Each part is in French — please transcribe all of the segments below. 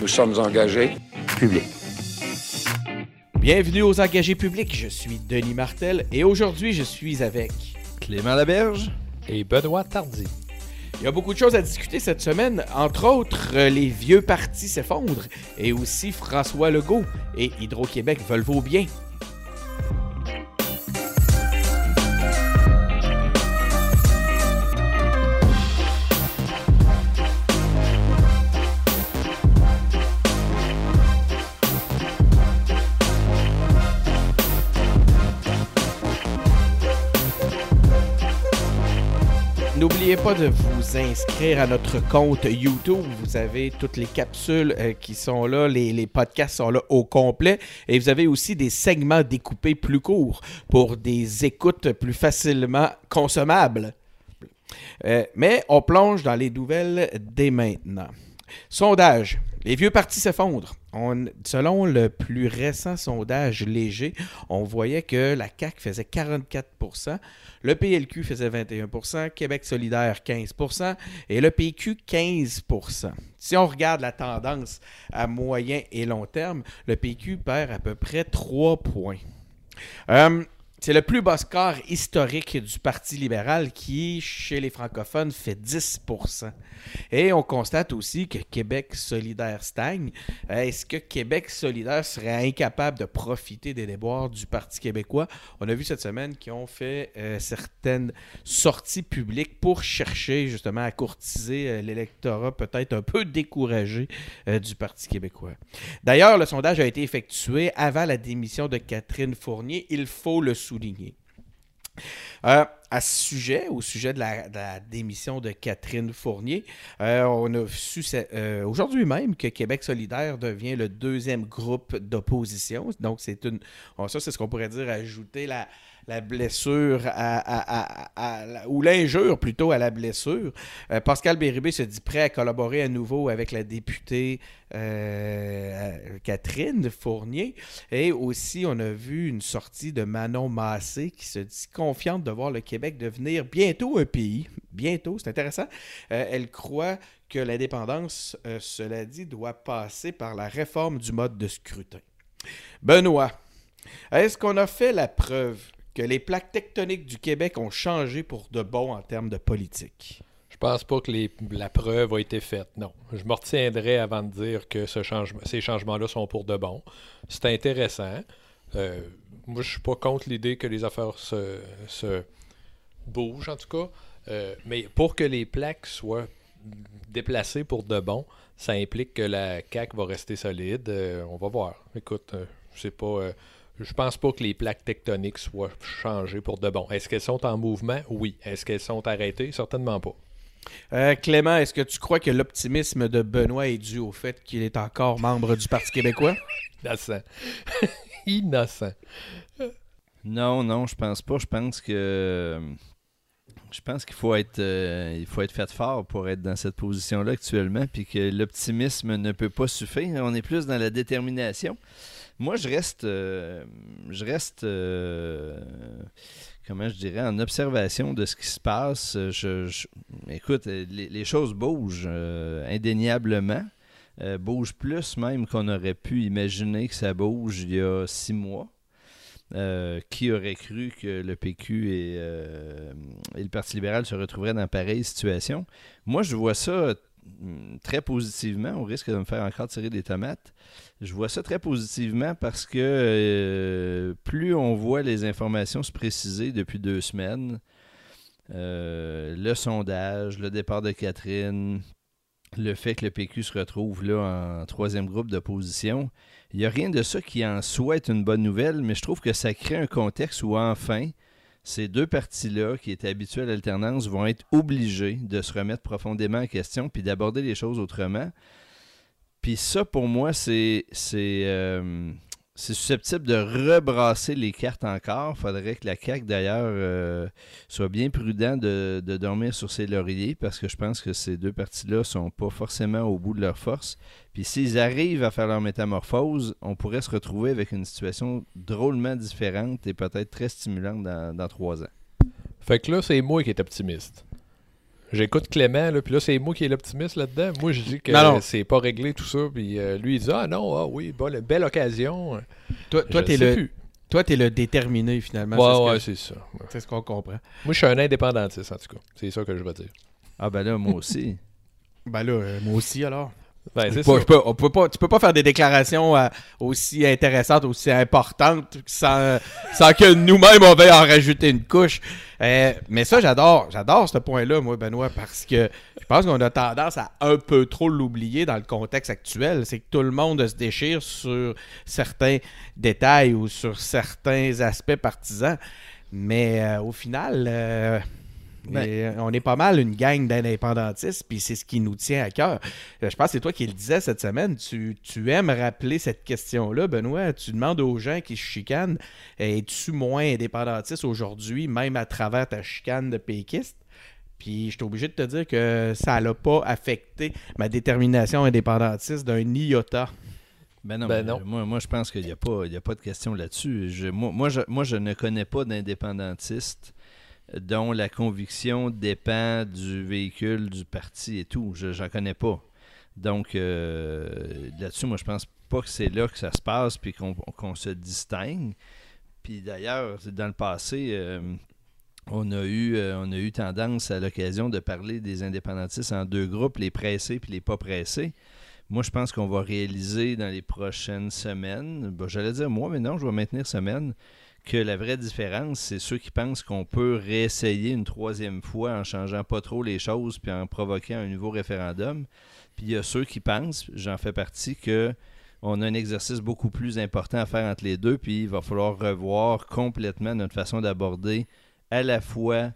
Nous sommes engagés. Public. Bienvenue aux engagés publics, je suis Denis Martel et aujourd'hui je suis avec Clément Laberge et Benoît Tardy. Il y a beaucoup de choses à discuter cette semaine, entre autres euh, les vieux partis s'effondrent et aussi François Legault et Hydro-Québec veulent vos biens. Pas de vous inscrire à notre compte YouTube. Vous avez toutes les capsules euh, qui sont là, les, les, podcasts sont là au complet. Et vous avez aussi des segments découpés plus courts pour des écoutes plus facilement consommables. Euh, mais on plonge dans les nouvelles dès maintenant. Sondage. Les vieux partis s'effondrent. selon le plus récent sondage léger, on voyait que la CAQ faisait 44% le PLQ faisait 21% Québec solidaire 15% et le PQ 15% Si on regarde la tendance à moyen et long terme, le PQ perd à peu près 3 points. Euh, c'est le plus bas score historique du Parti libéral qui, chez les francophones, fait 10% Et on constate aussi que Québec solidaire stagne. Est-ce que Québec solidaire serait incapable de profiter des déboires du Parti québécois? On a vu cette semaine qu'ils ont fait euh, certaines sorties publiques pour chercher justement à courtiser euh, l'électorat peut-être un peu découragé euh, du Parti québécois. D'ailleurs, le sondage a été effectué avant la démission de Catherine Fournier. Il faut le souligner. Euh, à ce sujet, au sujet de la, démission de Catherine Fournier, euh, on a su euh, aujourd'hui même que Québec solidaire devient le deuxième groupe d'opposition. Donc, c'est une. ça, c'est ce qu'on pourrait dire ajouter la, la blessure ou l'injure plutôt à la blessure. Euh, Pascal Béribé se dit prêt à collaborer à nouveau avec la députée euh, Catherine Fournier. Et aussi, on a vu une sortie de Manon Massé qui se dit confiante de voir le Québec devenir bientôt un pays. Bientôt, c'est intéressant. Euh, elle croit que l'indépendance, cela dit, doit passer par la réforme du mode de scrutin. Benoît, est-ce qu'on a fait la preuve que les plaques tectoniques du Québec ont changé pour de bon en termes de politique? Je pense pas que la preuve a été faite, non. Je me retiendrai avant de dire que ces changements-là sont pour de bon. C'est intéressant. Euh, moi, je suis pas contre l'idée que les affaires se, bougent, en tout cas. Euh, mais pour que les plaques soient déplacées pour de bon, ça implique que la CAQ va rester solide. Euh, on va voir. Écoute, sais pas je pense pas que les plaques tectoniques soient changées pour de bon. Est-ce qu'elles sont en mouvement? Oui. Est-ce qu'elles sont arrêtées? Certainement pas. Euh, Clément, est-ce que tu crois que l'optimisme de Benoît est dû au fait qu'il est encore membre du Parti québécois? Innocent. Innocent. Non, non, je pense pas. Je pense que je pense qu'il faut être euh, il faut être fait fort pour être dans cette position-là actuellement, puis que l'optimisme ne peut pas suffire. On est plus dans la détermination. Moi, je reste, euh, je reste, euh, comment je dirais, en observation de ce qui se passe. Je, écoute, les, choses bougent euh, indéniablement, bougent plus même qu'on aurait pu imaginer que ça bouge il y a six mois. qui aurait cru que le PQ et, et, le Parti libéral se retrouveraient dans pareille situation? Moi, je vois ça mm, très positivement, au risque de me faire encore tirer des tomates. Je vois ça très positivement parce que euh, plus on voit les informations se préciser depuis deux semaines, euh, le sondage, le départ de Catherine, le fait que le PQ se retrouve là en troisième groupe d'opposition, il n'y a rien de ça qui en soit une bonne nouvelle, mais je trouve que ça crée un contexte où enfin ces deux partis-là, qui étaient habitués à l'alternance, vont être obligés de se remettre profondément en question puis d'aborder les choses autrement. Puis ça, pour moi, c'est euh, susceptible de rebrasser les cartes encore. Faudrait que la CAQ, d'ailleurs, euh, soit bien prudent de, dormir sur ses lauriers parce que je pense que ces deux parties-là sont pas forcément au bout de leur force. Puis s'ils arrivent à faire leur métamorphose, on pourrait se retrouver avec une situation drôlement différente et peut-être très stimulante dans, dans trois ans. Fait que là, c'est moi qui est optimiste. J'écoute Clément, là, puis là, c'est moi qui est l'optimiste là-dedans. Moi, je dis que Non, non. c'est pas réglé tout ça, puis euh, lui, il dit Ah non, ah oui, bonne, belle occasion. Toi, toi t'es le, plus. toi, t'es le déterminé finalement. Ouais, c'est ce ouais, c'est ça. Ouais. c'est ce qu'on comprend. Moi, je suis un indépendantiste, en tout cas. C'est ça que je veux dire. Ah ben là, moi aussi. Ben là, euh, moi aussi alors. Ben, c'est Pas- peux- on peut pas, tu peux pas faire des déclarations euh, aussi intéressantes, aussi importantes, sans, sans que nous-mêmes on veuille en rajouter une couche. Euh, mais ça, j'adore, j'adore ce point-là, moi, Benoît, parce que je pense qu'on a tendance à un peu trop l'oublier dans le contexte actuel. C'est que tout le monde se déchire sur certains détails ou sur certains aspects partisans. Mais euh, au final, Ben- euh, on est pas mal une gang d'indépendantistes, puis c'est ce qui nous tient à cœur. Euh, Je pense que c'est toi qui le disais cette semaine. Tu, tu aimes rappeler cette question-là, Benoît. Tu demandes aux gens qui se chicanent es-tu moins indépendantiste aujourd'hui, même à travers ta chicane de péquiste Puis je suis obligé de te dire que ça n'a pas affecté ma détermination indépendantiste d'un iota. Ben non, Ben mais non. Moi, moi je pense qu'il n'y a, pas- il y a pas de question là-dessus. Je- moi, moi, je, moi, je ne connais pas d'indépendantiste dont la conviction dépend du véhicule, du parti et tout. Je n'en connais pas. Donc, euh, là-dessus, moi, je pense pas que c'est là que ça se passe puis qu'on se distingue. Puis d'ailleurs, dans le passé, euh, on, a eu, euh, on a eu tendance à l'occasion de parler des indépendantistes en deux groupes, les pressés puis les pas pressés. Moi, je pense qu'on va réaliser dans les prochaines semaines, ben, j'allais dire moi, mais non, je vais maintenir semaine, que la vraie différence, c'est ceux qui pensent qu'on peut réessayer une troisième fois en changeant pas trop les choses puis en provoquant un nouveau référendum. Puis il y a ceux qui pensent, j'en fais partie, que on a un exercice beaucoup plus important à faire entre les deux, puis il va falloir revoir complètement notre façon d'aborder à la fois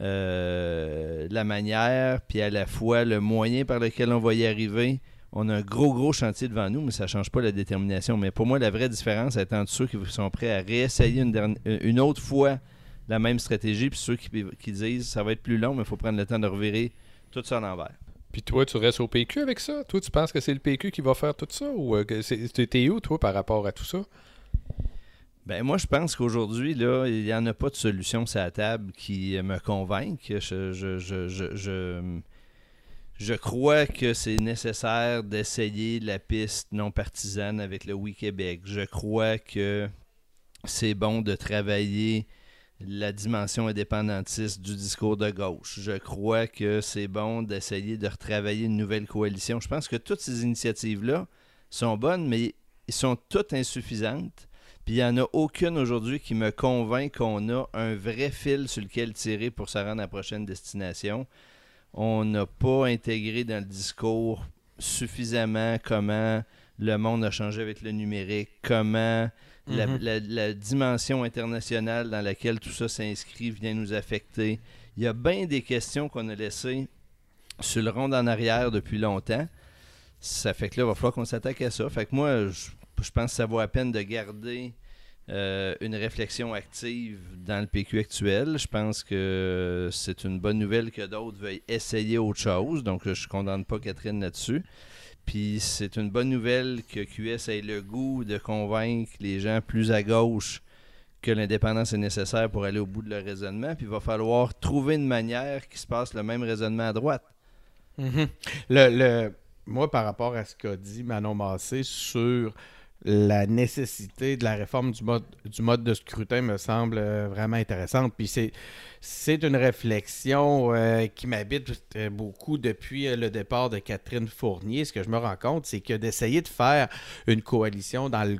euh, la manière, puis à la fois le moyen par lequel on va y arriver. On a un gros, gros chantier devant nous, mais ça ne change pas la détermination. Mais pour moi, la vraie différence est entre ceux qui sont prêts à réessayer une, euh, une autre fois la même stratégie, puis ceux qui, qui disent ça va être plus long, mais il faut prendre le temps de revirer tout ça à l'envers. Puis toi, tu restes au PQ avec ça? Toi, tu penses que c'est le PQ qui va faire tout ça? Ou euh, que c'est- t'es- t'es où, toi, par rapport à tout ça? Ben moi, je pense qu'aujourd'hui, là, il n'y en a pas de solution sur la table qui me convainque. Je, je, je, je, je, crois que c'est nécessaire d'essayer la piste non partisane avec le Oui Québec. Je crois que c'est bon de travailler la dimension indépendantiste du discours de gauche. Je crois que c'est bon d'essayer de retravailler une nouvelle coalition. Je pense que toutes ces initiatives-là sont bonnes, mais elles sont toutes insuffisantes. Puis il n'y en a aucune aujourd'hui qui me convainc qu'on a un vrai fil sur lequel tirer pour se rendre à la prochaine destination. On n'a pas intégré dans le discours suffisamment comment le monde a changé avec le numérique, comment la, Mhm. la- la dimension internationale dans laquelle tout ça s'inscrit vient nous affecter. Il y a bien des questions qu'on a laissées sur le rond en arrière depuis longtemps. Ça fait que là, il va falloir qu'on s'attaque à ça. Fait que moi, je, je pense que ça vaut la peine de garder euh, une réflexion active dans le PQ actuel. Je pense que c'est une bonne nouvelle que d'autres veuillent essayer autre chose. Donc, je ne condamne pas Catherine là-dessus. Puis c'est une bonne nouvelle que QS ait le goût de convaincre les gens plus à gauche que l'indépendance est nécessaire pour aller au bout de leur raisonnement. Puis il va falloir trouver une manière qui se passe le même raisonnement à droite. Mhm. le, le- moi, par rapport à ce qu'a dit Manon Massé sur la nécessité de la réforme du mode, du mode de scrutin me semble euh, vraiment intéressante. Puis c'est, une réflexion euh, qui m'habite euh, beaucoup depuis le départ de Catherine Fournier. Ce que je me rends compte, c'est que d'essayer de faire une coalition dans le,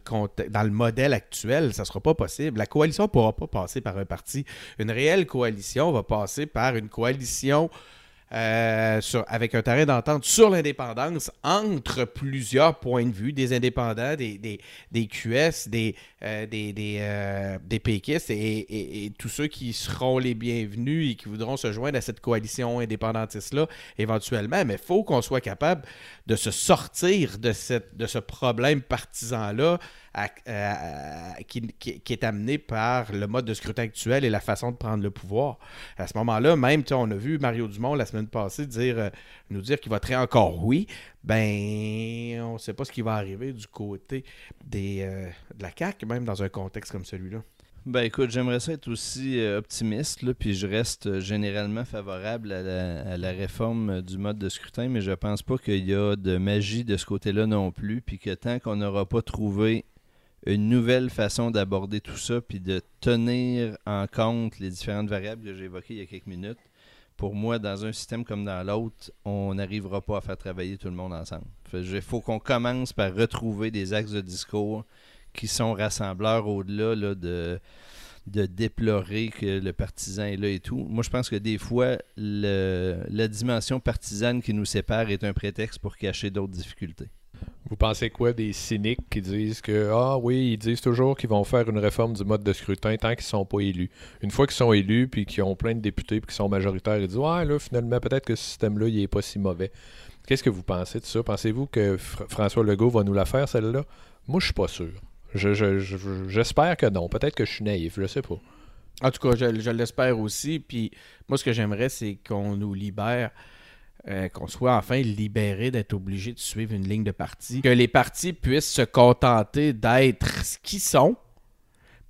dans le modèle actuel, ça ne sera pas possible. La coalition ne pourra pas passer par un parti. Une réelle coalition va passer par une coalition euh, sur- avec un terrain d'entente sur l'indépendance entre plusieurs points de vue, des indépendants, des, des, des QS, des, euh, des, des, euh, des péquistes et, et- et tous ceux qui seront les bienvenus et qui voudront se joindre à cette coalition indépendantiste-là éventuellement. Mais il faut qu'on soit capable de se sortir de, cette, de ce problème partisan-là qui, qui- est amené par le mode de scrutin actuel et la façon de prendre le pouvoir. À ce moment-là, même, on a vu Mario Dumont la semaine passée dire, euh, nous dire qu'il voterait encore oui. Ben, on ne sait pas ce qui va arriver du côté des, euh, de la CAQ, même dans un contexte comme celui-là. Ben écoute, j'aimerais ça être aussi euh, optimiste, puis je reste euh, généralement favorable à la, à la réforme euh, du mode de scrutin, mais je pense pas qu'il y a de magie de ce côté-là non plus, puis que tant qu'on n'aura pas trouvé une nouvelle façon d'aborder tout ça, puis de tenir en compte les différentes variables que j'ai évoquées il y a quelques minutes, pour moi, dans un système comme dans l'autre, on n'arrivera pas à faire travailler tout le monde ensemble. Il faut qu'on commence par retrouver des axes de discours qui sont rassembleurs au-delà là, de, de déplorer que le partisan est là et tout. Moi, je pense que des fois, la dimension partisane qui nous sépare est un prétexte pour cacher d'autres difficultés. Vous pensez quoi des cyniques qui disent que, ah oui, ils disent toujours qu'ils vont faire une réforme du mode de scrutin tant qu'ils ne sont pas élus. Une fois qu'ils sont élus, puis qu'ils ont plein de députés, puis qu'ils sont majoritaires, ils disent, ouais, là, finalement, peut-être que ce système-là, il n'est pas si mauvais. Qu'est-ce que vous pensez de ça? Pensez-vous que François Legault va nous la faire, celle-là? Moi, je suis pas sûr. J'espère que non. Peut-être que je suis naïf, je sais pas. En tout cas, je, l'espère aussi. Puis moi, ce que j'aimerais, c'est qu'on nous libère, euh, qu'on soit enfin libéré d'être obligé de suivre une ligne de parti. Que les partis puissent se contenter d'être ce qu'ils sont.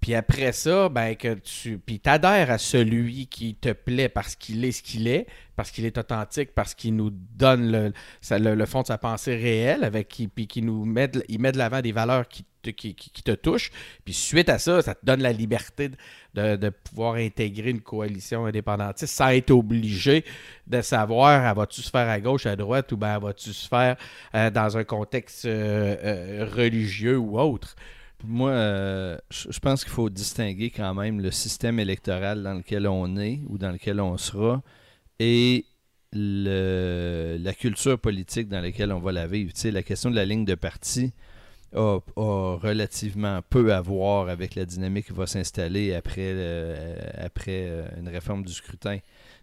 Puis après ça, ben que tu puis t'adhères à celui qui te plaît parce qu'il est ce qu'il est, parce qu'il est authentique, parce qu'il nous donne le, le, fond de sa pensée réelle, avec qui puis qui nous met de, il met de l'avant des valeurs qui qui, te touche. Puis suite à ça, ça te donne la liberté de, pouvoir intégrer une coalition indépendantiste sans être obligé de savoir elle va-tu se faire à gauche, à droite ou bien va-tu se faire euh, dans un contexte euh, euh, religieux ou autre. Moi, je pense qu'il faut distinguer quand même le système électoral dans lequel on est ou dans lequel on sera et le, la culture politique dans laquelle on va la vivre. Tu sais, la question de la ligne de parti, a, relativement peu à voir avec la dynamique qui va s'installer après, après euh, une réforme du scrutin.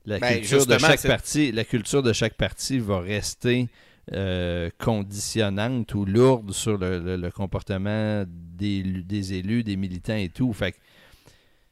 La, ben, culture de chaque parti, la culture de chaque parti va rester euh, conditionnante ou lourde sur le, comportement des, des, élus, des militants et tout. Fait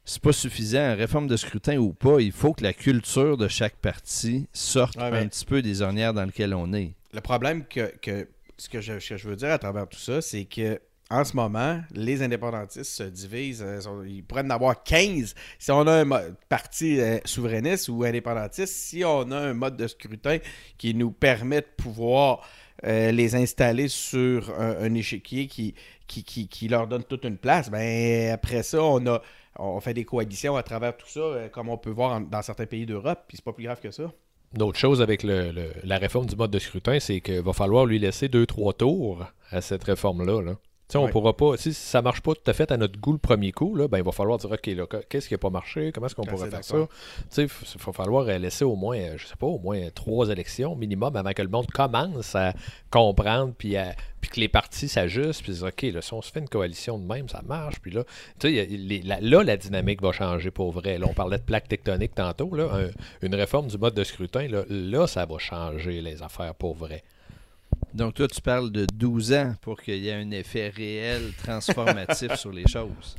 c'est pas suffisant. Réforme de scrutin ou pas, il faut que la culture de chaque parti sorte un petit peu des ornières dans lesquelles on est. Le problème que, que ce que, je, veux dire à travers tout ça, c'est que en ce moment, les indépendantistes se divisent. Euh, ils pourraient en avoir 15 si on a un parti euh, souverainiste ou indépendantiste, si on a un mode de scrutin qui nous permet de pouvoir euh, les installer sur un, échiquier qui, qui, leur donne toute une place, ben après ça, on a on fait des coalitions à travers tout ça, comme on peut voir dans certains pays d'Europe, puis c'est pas plus grave que ça. L'autre chose avec la réforme du mode de scrutin, c'est qu'il va falloir lui laisser deux, trois tours à cette réforme-là. Là. On pourra pas, si ça marche pas tout à fait à notre goût le premier coup, là, ben, il va falloir dire OK, qu'est-ce qui n'a pas marché, comment est-ce qu'on pourrait faire ça? Il va falloir laisser au moins, je sais pas, au moins trois élections minimum avant que le monde commence à comprendre puis, puis que les partis s'ajustent puis disent OK, là, si on se fait une coalition de même, ça marche. Puis là, là, la dynamique va changer pour vrai. on parlait de plaques tectoniques tantôt, là, une réforme du mode de scrutin, là, là, ça va changer les affaires pour vrai. Donc, toi, tu parles de 12 ans pour qu'il y ait un effet réel transformatif sur les choses.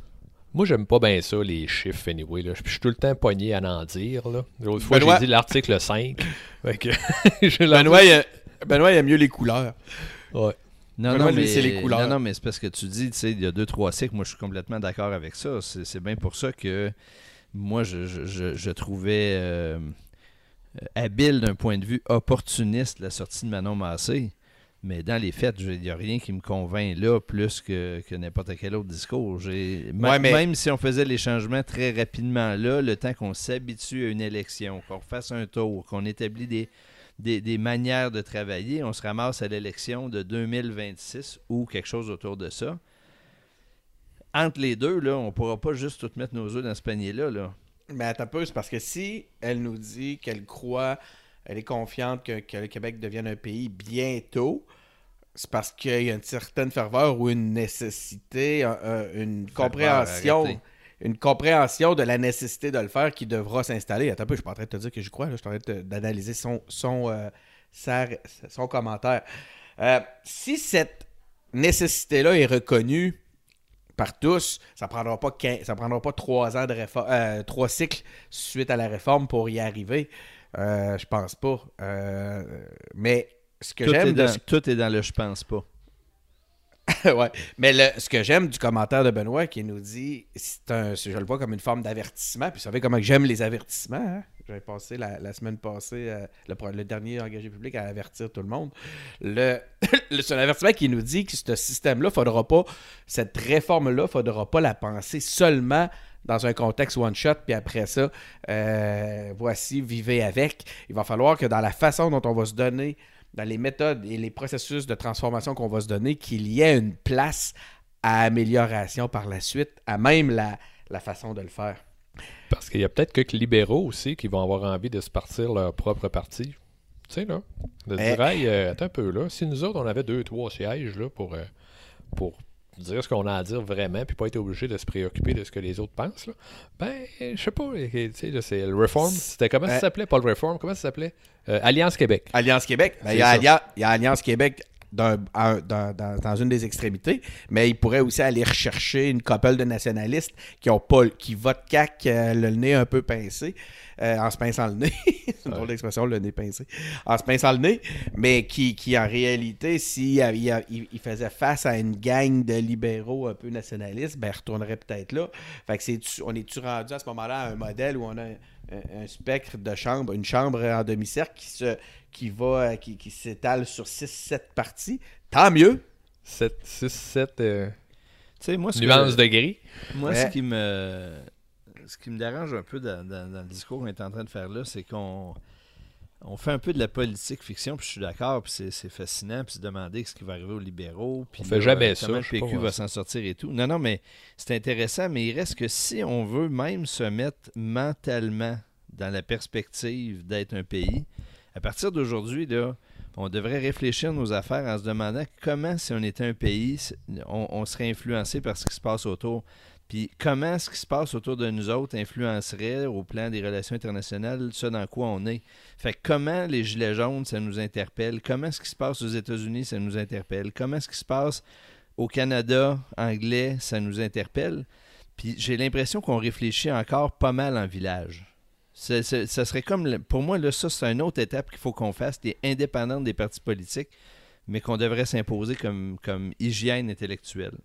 Moi, j'aime pas bien ça, les chiffres, anyway. Là. Je suis tout le temps pogné à en dire. L'autre fois, j'ai dit l'article 5. Benoît, il a... Benoît, il a mieux les couleurs. Ouais. Non, non, mais, c'est les couleurs. Non, non, mais c'est parce que tu dis, tu sais, il y a deux, trois cycles. Moi, je suis complètement d'accord avec ça. C'est bien pour ça que moi, je, je, je trouvais euh, habile d'un point de vue opportuniste la sortie de Manon Massé. Mais dans les faits, il n'y a rien qui me convainc là plus que, n'importe quel autre discours. Même si on faisait les changements très rapidement là, le temps qu'on s'habitue à une élection, qu'on fasse un tour, qu'on établit des, des, manières de travailler, on se ramasse à l'élection de 2026 ou quelque chose autour de ça. Entre les deux, là, on ne pourra pas juste tout mettre nos œufs dans ce panier-là. Là. Mais attends peu, c'est parce que si elle nous dit qu'elle croit elle est confiante que, le Québec devienne un pays bientôt. C'est parce qu'il y a une certaine ferveur ou une nécessité, une compréhension une compréhension de la nécessité de le faire qui devra s'installer. Attends un peu, je suis pas en train de te dire que je crois, je suis en train d'analyser son, son, euh, son commentaire. Euh, si cette nécessité-là est reconnue par tous, ça prendra pas ça prendra pas trois ans de réforme, euh, trois cycles suite à la réforme pour y arriver. Euh, je pense pas. Euh, mais ce que j'aime. Tout est dans le je pense pas. ouais. Mais le- ce que j'aime du commentaire de Benoît qui nous dit, c'est un, je le vois comme une forme d'avertissement. Puis vous savez comment j'aime les avertissements. Hein? J'avais passé la, la semaine passée, euh, le, dernier engagé public à avertir tout le monde. Le, le- c'est un avertissement qui nous dit que ce système-là, faudra pas, cette réforme-là, faudra pas la penser seulement dans un contexte one-shot, puis après ça, euh, voici, vivez avec. Il va falloir que dans la façon dont on va se donner dans les méthodes et les processus de transformation qu'on va se donner, qu'il y ait une place à amélioration par la suite, à même la, la façon de le faire. Parce qu'il y a peut-être quelques libéraux aussi qui vont avoir envie de se partir leur propre parti. Tu sais, là. De dire, hey, euh, attends un peu, là. Si nous autres, on avait deux, trois sièges, là, pour, euh, pour dire ce qu'on a à dire vraiment, puis pas être obligé de se préoccuper de ce que les autres pensent, là, ben, je sais pas. Tu sais, là, c'est le Reform. C'était comment ça Euh, s'appelait? Pas le Reform, comment ça s'appelait? Euh, Alliance Québec. Alliance Québec, ben, y a il y a Alliance Québec d'un- un- dans, dans- dans une des extrémités, mais il pourrait aussi aller rechercher une couple de nationalistes qui ont pas qui votent CAC euh, le nez un peu pincé, euh, en se pinçant le nez. C'est une drôle d'expression, le nez pincé. En se pinçant le nez, mais qui, qui en réalité, s'il y a- il, faisait face à une gang de libéraux un peu nationalistes, ben, il retournerait peut-être là. Fait que c'est on est-tu rendu à ce moment-là à un modèle où on a un, un- un spectre de chambre, une chambre en demi-cercle qui se qui va euh, qui, qui s'étale sur 6-7 parties, tant mieux. 7, 6, 7 Tu sais, moi, ce que- nuances de gris. Moi, Ouais. ce qui me ce qui me dérange un peu dans, dans- dans le discours qu'on est en train de faire là, c'est qu'on on fait un peu de la politique fiction, puis je suis d'accord, puis c'est, c'est fascinant, puis se demander ce qui va arriver aux libéraux, puis On fait jamais ça, comment le PQ va ça. s'en sortir et tout. Non, non, mais c'est intéressant, mais il reste que si on veut même se mettre mentalement dans la perspective d'être un pays, à partir d'aujourd'hui, là, on devrait réfléchir nos affaires en se demandant comment, si on était un pays, on, serait influencé par ce qui se passe autour. Puis comment ce qui se passe autour de nous autres influencerait au plan des relations internationales ce dans quoi on est. Fait que comment les gilets jaunes, ça nous interpelle? Comment ce qui se passe aux États-Unis, ça nous interpelle? Comment ce qui se passe au Canada anglais, ça nous interpelle? Puis j'ai l'impression qu'on réfléchit encore pas mal en village. Ça serait comme, pour moi, là, ça, c'est une autre étape qu'il faut qu'on fasse, qui est indépendante des partis politiques, mais qu'on devrait s'imposer comme, comme hygiène intellectuelle.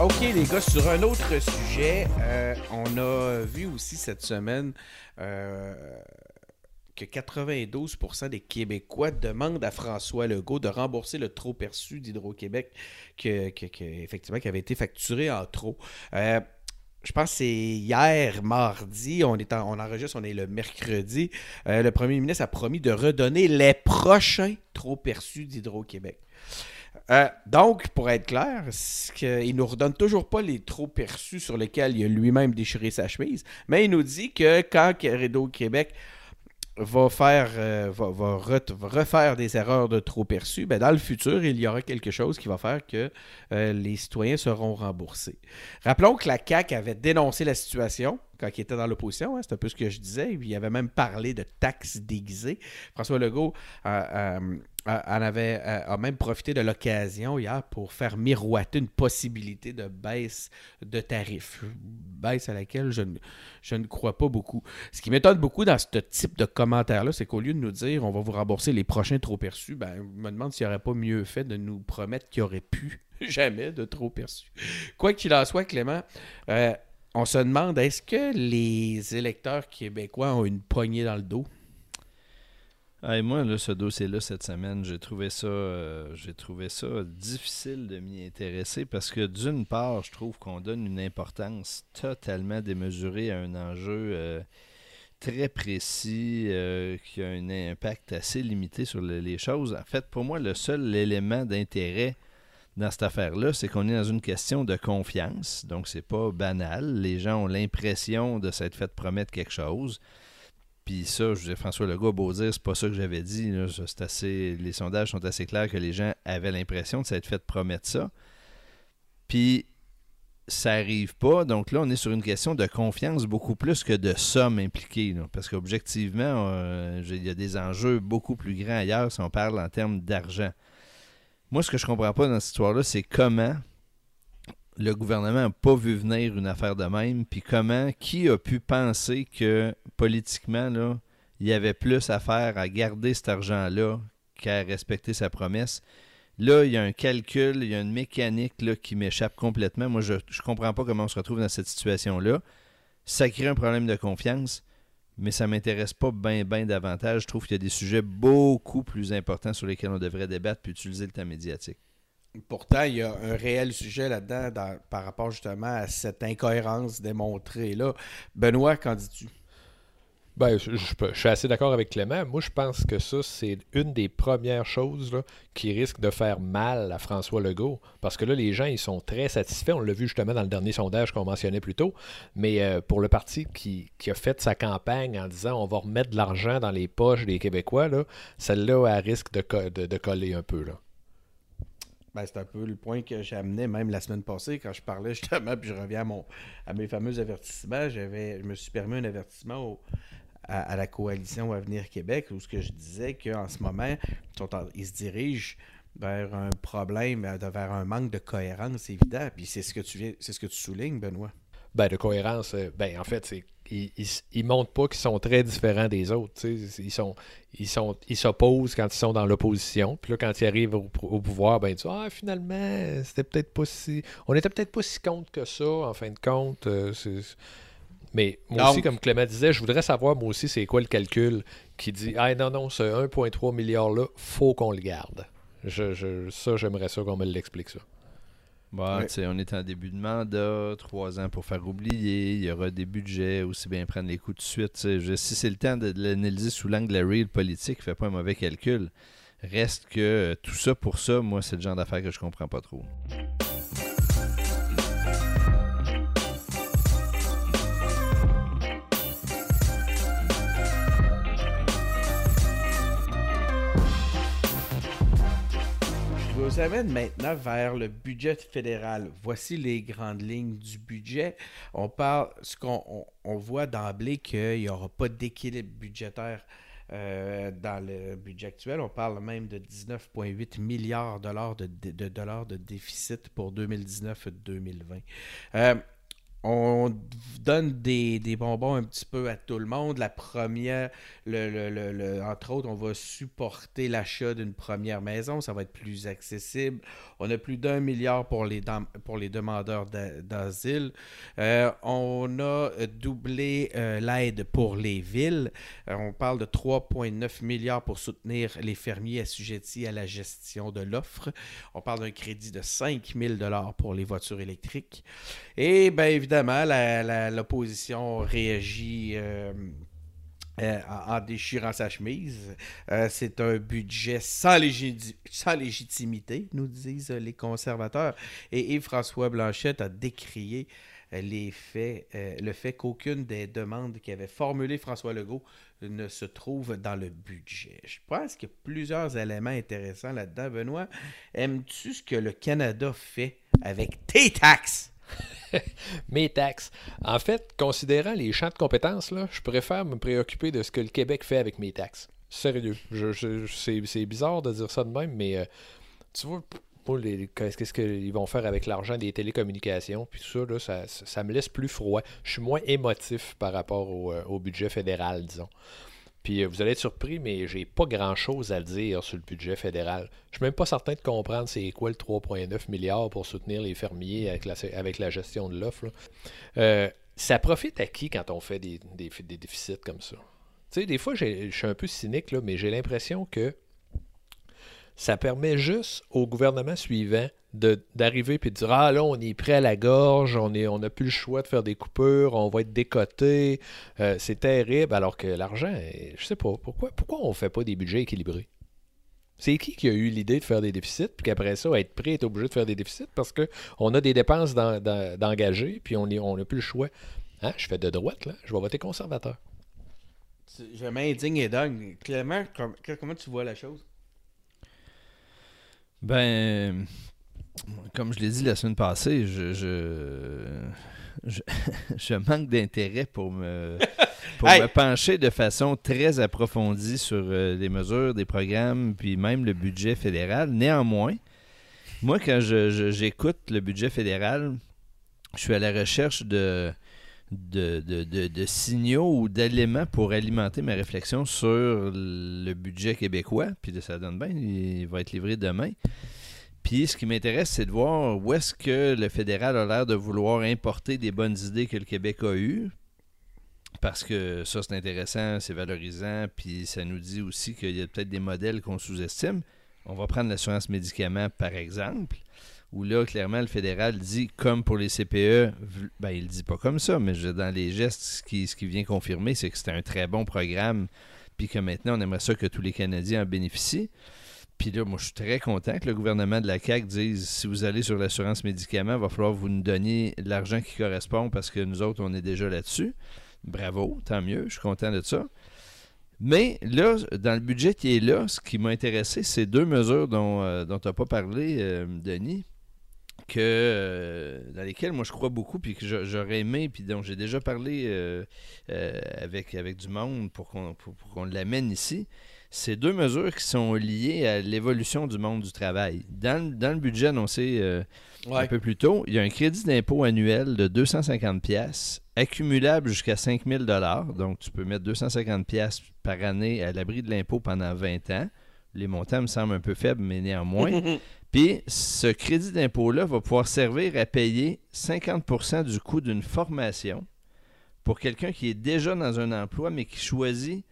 OK, les gars, sur un autre sujet, euh, on a vu aussi cette semaine euh, que 92% des Québécois demandent à François Legault de rembourser le trop perçu d'Hydro-Québec que, effectivement, qui avait été facturé en trop. Euh, je pense que c'est hier, mardi, on, est en- enregistre, on est le mercredi. euh, le premier ministre a promis de redonner les prochains trop perçus d'Hydro-Québec. Euh, donc, pour être clair, il nous redonne toujours pas les trop perçus sur lesquels il a lui-même déchiré sa chemise, mais il nous dit que quand Rideau Québec va faire euh, va, va re- va refaire des erreurs de trop perçus, ben dans le futur, il y aura quelque chose qui va faire que euh, les citoyens seront remboursés. Rappelons que la CAQ avait dénoncé la situation quand il était dans l'opposition, hein, c'est un peu ce que je disais, il avait même parlé de taxes déguisées. François Legault a- en avait, euh, a même profité de l'occasion hier pour faire miroiter une possibilité de baisse de tarifs. Baisse à laquelle je ne, crois pas beaucoup. Ce qui m'étonne beaucoup dans ce type de commentaire-là, c'est qu'au lieu de nous dire on va vous rembourser les prochains trop perçus, ben, je me demande s'il n'y aurait pas mieux fait de nous promettre qu'il n'y aurait plus jamais de trop perçus. Quoi qu'il en soit, Clément, euh, on se demande est-ce que les électeurs québécois ont une poignée dans le dos? Hey, moi, là, ce dossier-là, cette semaine, j'ai trouvé ça euh, j'ai trouvé ça difficile de m'y intéresser parce que d'une part, je trouve qu'on donne une importance totalement démesurée à un enjeu euh, très précis euh, qui a un impact assez limité sur le- les choses. En fait, pour moi, le seul élément d'intérêt dans cette affaire-là, c'est qu'on est dans une question de confiance. Donc, c'est pas banal. Les gens ont l'impression de s'être fait promettre quelque chose. Puis ça, je dire, François Legault beau dire, c'est pas ça que j'avais dit. c'est assez, les sondages sont assez clairs que les gens avaient l'impression de s'être fait promettre ça. Puis ça arrive pas. Donc là, on est sur une question de confiance beaucoup plus que de somme impliquée. Parce qu'objectivement, euh, il y a des enjeux beaucoup plus grands ailleurs si on parle en termes d'argent. Moi, ce que je comprends pas dans cette histoire-là, c'est comment le gouvernement n'a pas vu venir une affaire de même, puis comment, qui a pu penser que politiquement, il y avait plus à faire à garder cet argent-là qu'à respecter sa promesse? Là, il y a un calcul, il y a une mécanique qui m'échappe complètement. Moi, je ne comprends pas comment on se retrouve dans cette situation-là. Ça crée un problème de confiance, mais ça ne m'intéresse pas bien, bien davantage. Je trouve qu'il y a des sujets beaucoup plus importants sur lesquels on devrait débattre puis utiliser le temps médiatique. Pourtant, il y a un réel sujet là-dedans par rapport justement à cette incohérence démontrée là. Benoît, qu'en dis-tu? Ben, je, suis assez d'accord avec Clément. Moi, je pense que ça, c'est une des premières choses qui risque de faire mal à François Legault. Parce que là, les gens, ils sont très satisfaits. On l'a vu justement dans le dernier sondage qu'on mentionnait plus tôt. Mais euh, pour le parti qui, a fait sa campagne en disant on va remettre de l'argent dans les poches des Québécois, celle-là, elle risque de, coller un peu. Ben, c'est un peu le point que amené même la semaine passée quand je parlais justement, puis je reviens à, mon, à mes fameux avertissements. J'avais, je me suis permis un avertissement à, la coalition Avenir Québec où ce que je disais qu'en ce moment, ils, se dirigent vers un problème, vers un manque de cohérence évident. Puis c'est ce que tu c'est ce que tu soulignes, Benoît. Ben, de cohérence, euh, ben, en fait, c'est ils, ils, montrent pas qu'ils sont très différents des autres. Ils sont, ils sont, ils s'opposent quand ils sont dans l'opposition. Puis là, quand ils arrivent au, pouvoir, ben ils disent ah finalement c'était peut-être pas si, on était peut-être pas si contre que ça en fin de compte. Euh, mais moi aussi, comme Clément disait, je voudrais savoir moi aussi c'est quoi le calcul qui dit ah non non ce 1,3 milliard là faut qu'on le garde. Je, je, ça j'aimerais ça qu'on me l'explique ça. Bah, On est en début de mandat, trois ans pour faire oublier, il y aura des budgets, aussi bien prendre les coups de suite. si c'est le temps de, l'analyser sous l'angle de la real politique, fait pas un mauvais calcul. Reste que euh, tout ça pour ça, moi, c'est le genre d'affaires que je comprends pas trop. Vous amène maintenant vers le budget fédéral. Voici les grandes lignes du budget. On parle, ce qu'on on, voit d'emblée qu'il n'y aura pas d'équilibre budgétaire euh, dans le budget actuel. On parle même de 19,8 milliards de, dollars de déficit pour 2019-2020 on donne des, bonbons un petit peu à tout le monde. La première, entre autres, on va supporter l'achat d'une première maison. Ça va être plus accessible. On a plus d'un milliard pour les, demandeurs d'asile. Euh, on a doublé euh, l'aide pour les villes. Euh, on parle de 3,9 milliards pour soutenir les fermiers assujettis à la gestion de l'offre. On parle d'un crédit de 5 000 pour les voitures électriques. Et bien évidemment, l'opposition réagit. en, déchirant sa chemise. c'est un budget sans, légitimité, nous disent les conservateurs. Et Yves-François Blanchette a décrié les faits, le fait qu'aucune des demandes qu'avait formulées François Legault ne se trouve dans le budget. Je pense qu'il y a plusieurs éléments intéressants là-dedans. Benoît, aimes-tu ce que le Canada fait avec tes taxes? Mes taxes. En fait, considérant les champs de compétences, là, je préfère me préoccuper de ce que le Québec fait avec mes taxes. Sérieux. C'est bizarre de dire ça de même, mais euh, tu vois, qu'est-ce qu'ils vont faire avec l'argent des télécommunications, puis ça, ça, me laisse plus froid. Je suis moins émotif par rapport au, euh, budget fédéral, disons. Puis euh, vous allez être surpris, mais j'ai pas grand chose à dire sur le budget fédéral. Je suis même pas certain de comprendre c'est quoi le 3,9 milliards pour soutenir les fermiers avec la, gestion de l'offre. Euh, ça profite à qui quand on fait des, déficits comme ça? Tu sais, des fois, je suis un peu cynique, mais j'ai l'impression que ça permet juste au gouvernement suivant d'arriver et de dire Ah là, on est prêt à la gorge, on n'a plus le choix de faire des coupures, on va être décoté, euh, c'est terrible, alors que l'argent, je sais pas, pourquoi, pourquoi on fait pas des budgets équilibrés? C'est qui qui a eu l'idée de faire des déficits, puis qu'après ça, être prêt, être obligé de faire des déficits parce qu'on a des dépenses d'engager, puis on n'a plus le choix. Hein? Je fais de droite, là, je vais voter conservateur. Je m'indigne et dingue. Clément, comment tu vois la chose? Ben, comme je l'ai dit la semaine passée, je, je, manque d'intérêt pour me, pour me pencher de façon très approfondie sur euh, les mesures, des programmes, puis même le budget fédéral. Néanmoins, moi, quand j'écoute le budget fédéral, je suis à la recherche de, de, de, de, de signaux ou d'éléments pour alimenter ma réflexion sur le budget québécois. Puis ça donne bien, il va être livré demain. Puis ce qui m'intéresse, c'est de voir où est-ce que le fédéral a l'air de vouloir importer des bonnes idées que le Québec a eues. Parce que ça, c'est intéressant, c'est valorisant, puis ça nous dit aussi qu'il y a peut-être des modèles qu'on sous-estime. On va prendre l'assurance médicaments, par exemple, où là, clairement, le fédéral dit, comme pour les CPE, ben, il dit pas comme ça, mais dans les gestes, ce qui, vient confirmer, c'est que c'est un très bon programme, puis que maintenant, on aimerait ça que tous les Canadiens en bénéficient. Puis là, moi, je suis très content que le gouvernement de la CAQ dise si vous allez sur l'assurance médicaments, il va falloir vous nous donniez l'argent qui correspond parce que nous autres, on est déjà là-dessus. Bravo, tant mieux, je suis content de ça. Mais là, dans le budget qui est là, ce qui m'a intéressé, c'est deux mesures dont, euh, tu n'as pas parlé, euh, Denis, que, euh, dans lesquelles moi je crois beaucoup, puis que j'aurais aimé, puis dont j'ai déjà parlé avec, avec du monde pour qu'on pour, qu'on l'amène ici. C'est deux mesures qui sont liées à l'évolution du monde du travail. Dans, dans le budget annoncé un peu plus tôt, il y a un crédit d'impôt annuel de 250 pièces accumulable jusqu'à 5000 dollars. Donc, tu peux mettre 250 pièces par année à l'abri de l'impôt pendant 20 ans. Les montants me semblent un peu faibles, mais néanmoins. Puis, ce crédit d'impôt-là va pouvoir servir à payer 50% du coût d'une formation pour quelqu'un qui est déjà dans un emploi, mais qui choisit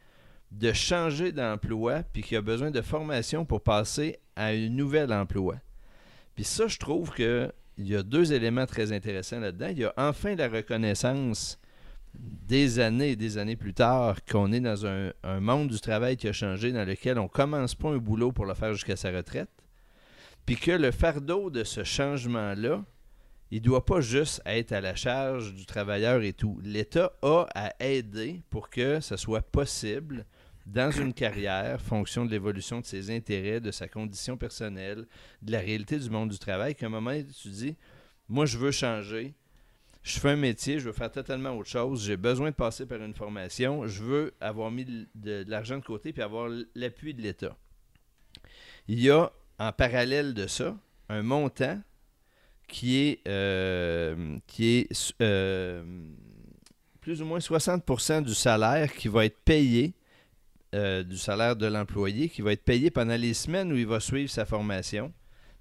de changer d'emploi, puis qui a besoin de formation pour passer à un nouvel emploi. Puis ça, je trouve que il y a deux éléments très intéressants là-dedans. Il y a enfin la reconnaissance des années et des années plus tard qu'on est dans un, monde du travail qui a changé, dans lequel on commence pas un boulot pour le faire jusqu'à sa retraite, puis que le fardeau de ce changement-là, il ne doit pas juste être à la charge du travailleur et tout. L'État a à aider pour que ce soit possible dans une carrière, fonction de l'évolution de ses intérêts, de sa condition personnelle, de la réalité du monde du travail, qu'à un moment, tu dis, moi, je veux changer, je fais un métier, je veux faire totalement autre chose, j'ai besoin de passer par une formation, je veux avoir mis de, l'argent de côté puis avoir l'appui de l'État. Il y a, en parallèle de ça, un montant qui est, euh, qui est euh, plus ou moins 60% du salaire qui va être payé euh, du salaire de l'employé qui va être payé pendant les semaines où il va suivre sa formation,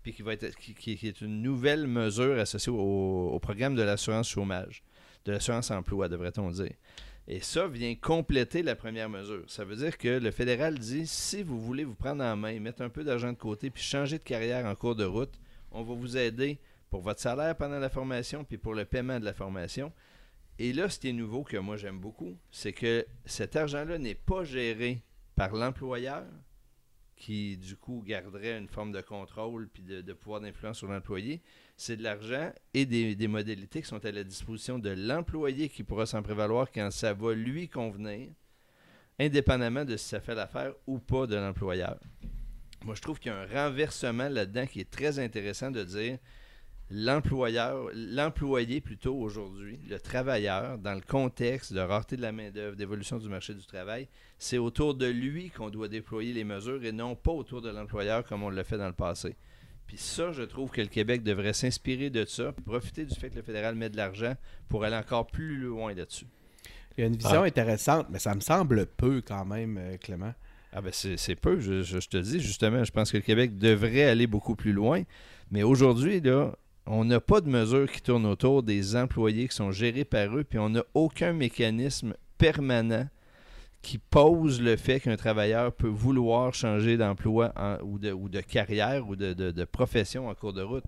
puis qui, va être, qui, est une nouvelle mesure associée au, programme de l'assurance chômage, de l'assurance emploi, devrait-on dire. Et ça vient compléter la première mesure. Ça veut dire que le fédéral dit si vous voulez vous prendre en main, mettre un peu d'argent de côté, puis changer de carrière en cours de route, on va vous aider pour votre salaire pendant la formation, puis pour le paiement de la formation. Et là, ce qui est nouveau que moi j'aime beaucoup, c'est que cet argent-là n'est pas géré par l'employeur, qui du coup garderait une forme de contrôle puis de, pouvoir d'influence sur l'employé. C'est de l'argent et des, modalités qui sont à la disposition de l'employé qui pourra s'en prévaloir quand ça va lui convenir, indépendamment de si ça fait l'affaire ou pas de l'employeur. Moi, je trouve qu'il y a un renversement là-dedans qui est très intéressant de dire l'employeur, l'employé plutôt aujourd'hui, le travailleur, dans le contexte de rareté de la main-d'œuvre, d'évolution du marché du travail, c'est autour de lui qu'on doit déployer les mesures et non pas autour de l'employeur comme on l'a fait dans le passé. Puis ça, je trouve que le Québec devrait s'inspirer de ça, profiter du fait que le fédéral met de l'argent pour aller encore plus loin là-dessus. Il y a une vision ah. intéressante, mais ça me semble peu quand même, euh, Clément. Ah ben c'est peu, je, je, te dis justement, je pense que le Québec devrait aller beaucoup plus loin. Mais aujourd'hui, là, on n'a pas de mesures qui tournent autour des employés qui sont gérés par eux, puis on n'a aucun mécanisme permanent qui pose le fait qu'un travailleur peut vouloir changer d'emploi ou de, ou de carrière ou de, profession en cours de route.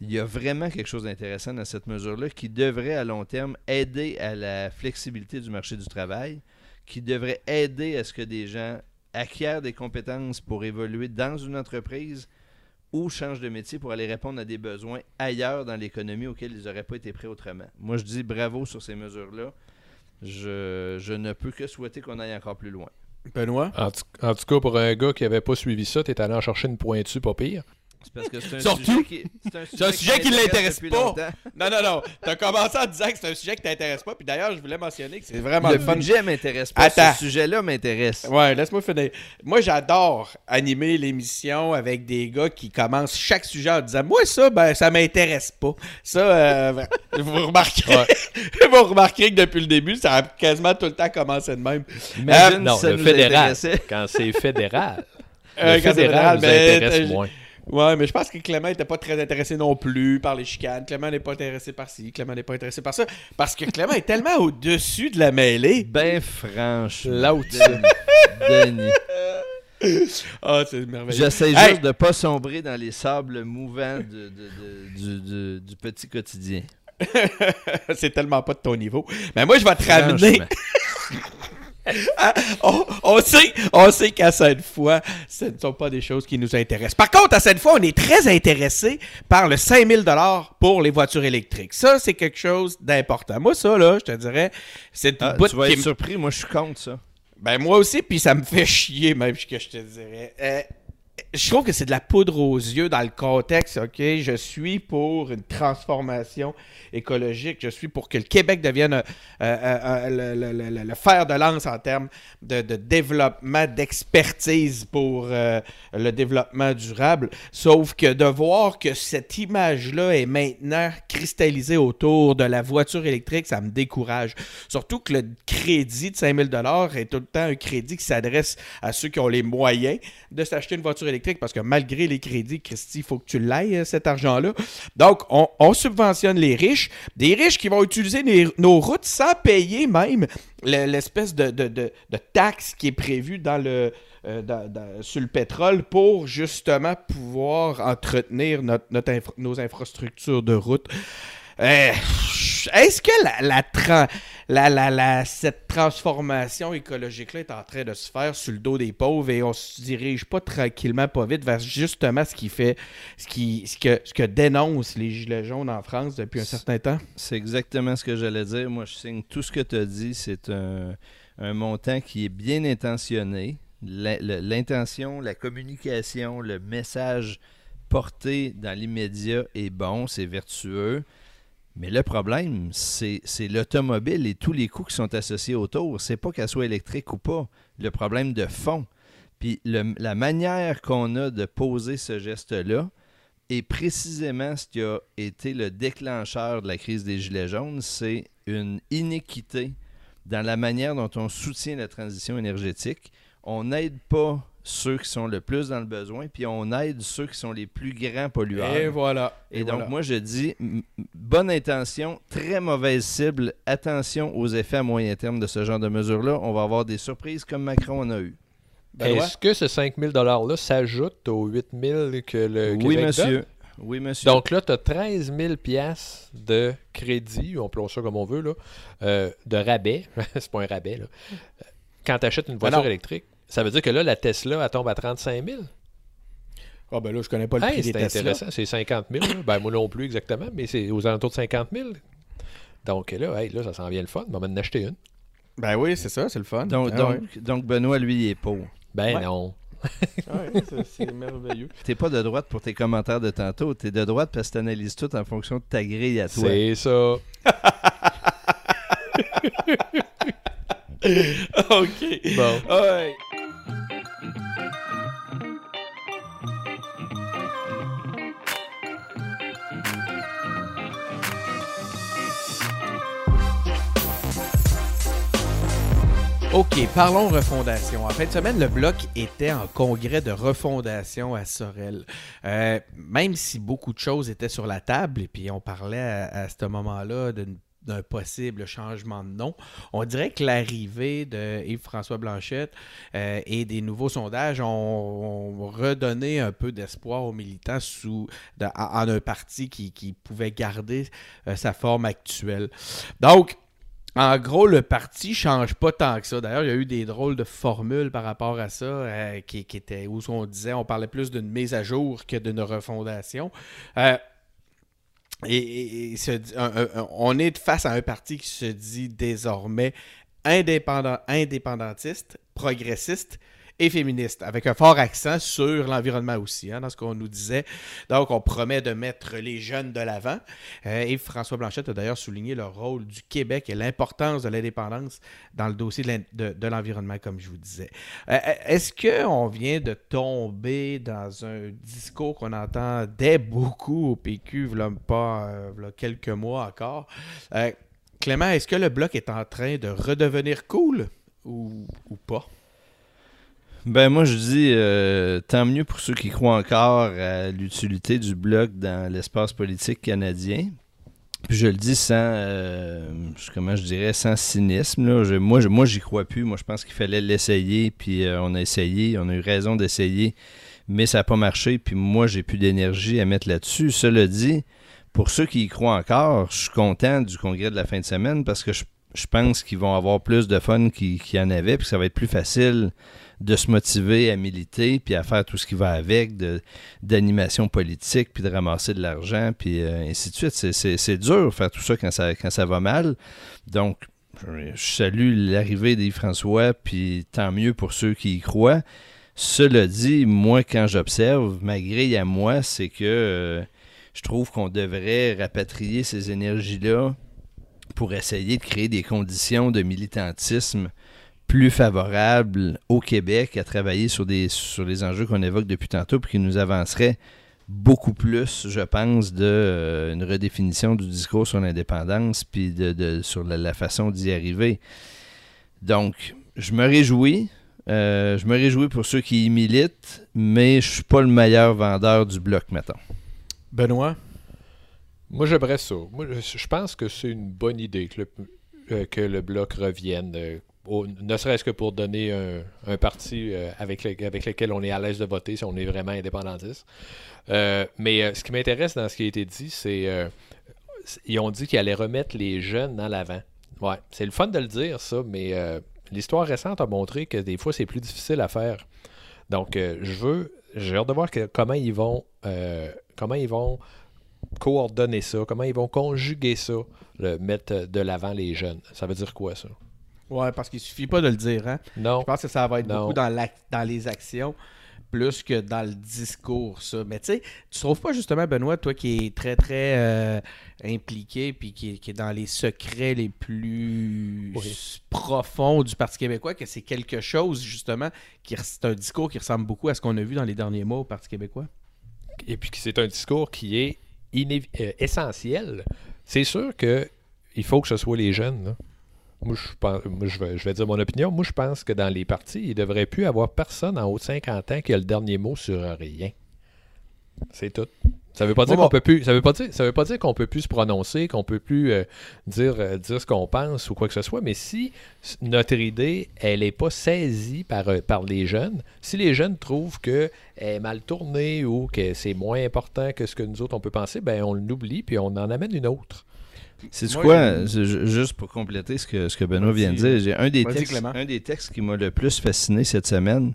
Il y a vraiment quelque chose d'intéressant dans cette mesure-là qui devrait à long terme aider à la flexibilité du marché du travail, qui devrait aider à ce que des gens acquièrent des compétences pour évoluer dans une entreprise ou changent de métier pour aller répondre à des besoins ailleurs dans l'économie auxquels ils n'auraient pas été prêts autrement. Moi, je dis bravo sur ces mesures-là. Je, ne peux que souhaiter qu'on aille encore plus loin. Benoît? En, tout cas, pour un gars qui n'avait pas suivi ça, tu es allé en chercher une pointue pas pire. C'est parce que c'est un Surtout, sujet qui, c'est un sujet qui l'intéresse pas. longtemps. Non, non, non. T'as commencé en disant que c'est un sujet qui t'intéresse pas. Puis d'ailleurs, je voulais mentionner que c'est vraiment Le le fun. budget m'intéresse pas. Attends. Ce sujet-là m'intéresse. Ouais, laisse-moi finir. Moi, j'adore animer l'émission avec des gars qui commencent chaque sujet en disant Moi, ça, ben, ça m'intéresse pas. Ça, euh, vous, remarquerez, vous remarquerez que depuis le début, ça a quasiment tout le temps commencé de même. Imagine non, si ça le nous fédéral. Quand c'est fédéral. Euh, le quand c'est fédéral nous mais, intéresse euh, moins. Ouais, mais je pense que Clément était pas très intéressé non plus par les chicanes. Clément n'est pas intéressé par ci, Clément n'est pas intéressé par ça. Parce que Clément est tellement au-dessus de la mêlée. Ben franchement. L'autre. Denis. Ah, c'est merveilleux. J'essaie Hey! juste de pas sombrer dans les sables mouvants de- de- de- du, du- du petit quotidien. c'est tellement pas de ton niveau. Mais moi, je vais te ramener. Franchement. on, on sait, on sait qu'à cette fois, ce ne sont pas des choses qui nous intéressent. Par contre, à cette fois, on est très intéressé par le 5000 dollars pour les voitures électriques. Ça, c'est quelque chose d'important. Moi, ça, là, je te dirais, c'est Ah, tu vas qui être surpris, moi je suis contre ça. Ben, moi aussi, puis ça me fait chier, même, que je te dirais. Euh, je trouve que c'est de la poudre aux yeux dans le contexte, OK? Je suis pour une transformation écologique. Je suis pour que le Québec devienne euh, euh, euh, le, fer de lance en termes de, de développement, d'expertise pour le développement durable. Sauf que de voir que cette image-là est maintenant cristallisée autour de la voiture électrique, ça me décourage. Surtout que le crédit de 5000 dollars est tout le temps un crédit qui s'adresse à ceux qui ont les moyens de s'acheter une voiture électrique parce que malgré les crédits, Christy, il faut que tu l'ailles, euh, cet argent-là. Donc, on, on subventionne les riches, des riches qui vont utiliser nos routes sans payer même le- l'espèce de, de, de- de taxe qui est prévue dans le, euh, dans- sur le pétrole pour justement pouvoir entretenir notre, notre nos infrastructures de route. Euh, Est-ce que la, la, la, la, la- cette transformation écologique-là est en train de se faire sur le dos des pauvres et on se dirige pas tranquillement, pas vite vers justement ce qui fait, ce, qui, ce, que, ce que dénoncent les Gilets jaunes en France depuis un certain temps? C'est exactement ce que j'allais dire. Moi, je signe tout ce que tu as dit. C'est un, un montant qui est bien intentionné. L'intention, la communication, le message porté dans l'immédiat est bon, c'est vertueux. Mais le problème, c'est l'automobile et tous les coûts qui sont associés autour. C'est pas qu'elle soit électrique ou pas. Le problème de fond. Puis la manière qu'on a de poser ce geste-là, et précisément ce qui a été le déclencheur de la crise des Gilets jaunes, c'est une inéquité dans la manière dont on soutient la transition énergétique. On n'aide pas ceux qui sont le plus dans le besoin, puis on aide ceux qui sont les plus grands pollueurs. Et voilà. Et, donc, moi, je dis, bonne intention, très mauvaise cible. Attention aux effets à moyen terme de ce genre de mesures-là. On va avoir des surprises comme Macron en a eu. Est-ce que ce 5 000 $-là s'ajoute aux 8 000 que le oui, Québec monsieur. donne? Oui, monsieur. Donc là, tu as 13 000 piastres de crédit, on plonge ça comme on veut, là, euh, de rabais. c'est pas un rabais. Là. Quand tu achètes une voiture électrique, ça veut dire que là, la Tesla, elle tombe à 35 000. Ah ben là, je connais pas le Hey, prix des c'est Tesla. intéressant. C'est 50 000. là. Ben, moi non plus exactement, mais c'est aux alentours de 50 000. Donc là, hey, là ça s'en vient le fun. On va en acheter une. Ben oui, c'est ça, c'est le fun. donc, Ah donc, ouais. donc, Benoît, lui, il est pauvre. Ben Ouais. non. Ouais, ça, c'est merveilleux. T'es pas de droite pour tes commentaires de tantôt. T'es de droite parce que t'analyses tout en fonction de ta grille à toi. C'est ça. OK. Bon. Ouais. OK, parlons refondation. En fin de semaine, le Bloc était en congrès de refondation à Sorel. Euh, même si beaucoup de choses étaient sur la table, et puis on parlait à, ce moment-là d'un possible changement de nom, on dirait que l'arrivée de Yves-François Blanchette euh, et des nouveaux sondages ont, redonné un peu d'espoir aux militants sous, en, un parti qui, qui pouvait garder euh, sa forme actuelle. Donc, en gros, le parti change pas tant que ça. D'ailleurs, il y a eu des drôles de formules par rapport à ça, euh, qui, où on disait, on parlait plus d'une mise à jour que d'une refondation. Euh, et, on est face à un parti qui se dit désormais indépendant, indépendantiste, progressiste et féministe, avec un fort accent sur l'environnement aussi, hein, dans ce qu'on nous disait. Donc, on promet de mettre les jeunes de l'avant. Euh, et François Blanchette a d'ailleurs souligné le rôle du Québec et l'importance de l'indépendance dans le dossier de l'environnement, comme je vous disais. Euh, euh, est-ce qu'on vient de tomber dans un discours qu'on entendait beaucoup au PQ, il pas quelques mois encore? Clément, est-ce que le bloc est en train de redevenir cool ou pas? Ben moi je dis euh, tant mieux pour ceux qui croient encore à l'utilité du bloc dans l'espace politique canadien. Puis je le dis sans euh, comment je dirais sans cynisme. Là. moi, je, moi j'y crois plus. Moi je pense qu'il fallait l'essayer. Puis euh, on a essayé, on a eu raison d'essayer, mais ça n'a pas marché. Puis moi j'ai plus d'énergie à mettre là-dessus. Cela dit, pour ceux qui y croient encore, je suis content du congrès de la fin de semaine parce que je, pense qu'ils vont avoir plus de fun qu'il y en avait. Puis ça va être plus facile de se motiver à militer, puis à faire tout ce qui va avec, d'animation politique, puis de ramasser de l'argent, puis euh, ainsi de suite. C'est dur faire tout ça quand ça, va mal. Donc, je salue l'arrivée d'Yves François, puis tant mieux pour ceux qui y croient. Cela dit, moi, quand j'observe, ma grille à moi, c'est que euh, je trouve qu'on devrait rapatrier ces énergies-là pour essayer de créer des conditions de militantisme plus favorable au Québec à travailler sur, des, sur les enjeux qu'on évoque depuis tantôt, puis qui nous avancerait beaucoup plus, je pense, de euh, une redéfinition du discours sur l'indépendance, puis de, sur la, façon d'y arriver. Donc, je me réjouis. Euh, je me réjouis pour ceux qui y militent, mais je suis pas le meilleur vendeur du bloc, mettons. Benoît? Moi, j'aimerais ça. Moi, je pense que c'est une bonne idée que le, euh, que le bloc revienne ne serait-ce que pour donner un, parti euh, avec, avec lequel on est à l'aise de voter si on est vraiment indépendantiste. Euh, mais euh, ce qui m'intéresse dans ce qui a été dit, c'est ils ont dit qu'ils allaient remettre les jeunes dans l'avant. Ouais, c'est le fun de le dire, ça, mais l'histoire récente a montré que des fois, c'est plus difficile à faire. Donc, je veux, j'ai hâte de voir comment ils vont, comment ils vont coordonner ça, comment ils vont conjuguer ça, le mettre de l'avant les jeunes. Ça veut dire quoi, ça? Ouais, parce qu'il suffit pas de le dire. Hein? Non. Je pense que ça va être beaucoup dans, dans les actions plus que dans le discours, ça. Mais tu sais, tu trouves pas justement, Benoît, toi qui es très, très euh, impliqué puis qui, est dans les secrets les plus profonds du Parti québécois, que c'est quelque chose, justement, qui c'est un discours qui ressemble beaucoup à ce qu'on a vu dans les derniers mois au Parti québécois? Et puis c'est un discours qui est euh, essentiel. C'est sûr que il faut que ce soit les jeunes. Là. Moi, je, pense, je, vais, dire mon opinion. Moi, je pense que dans les partis, il ne devrait plus avoir personne en haut de 50 ans qui a le dernier mot sur rien. C'est tout. Ça veut pas dire qu'on peut plus. Ça veut pas dire. Ça veut pas dire qu'on peut plus se prononcer, qu'on peut plus euh, dire euh, dire ce qu'on pense ou quoi que ce soit. Mais si notre idée, elle n'est pas saisie par, euh, par les jeunes, si les jeunes trouvent qu'elle est mal tournée ou que c'est moins important que ce que nous autres on peut penser, ben on l'oublie puis on en amène une autre. C'est quoi, juste pour compléter ce que, ce que Benoît vient de dire, j'ai un, des textes, un des textes qui m'a le plus fasciné cette semaine,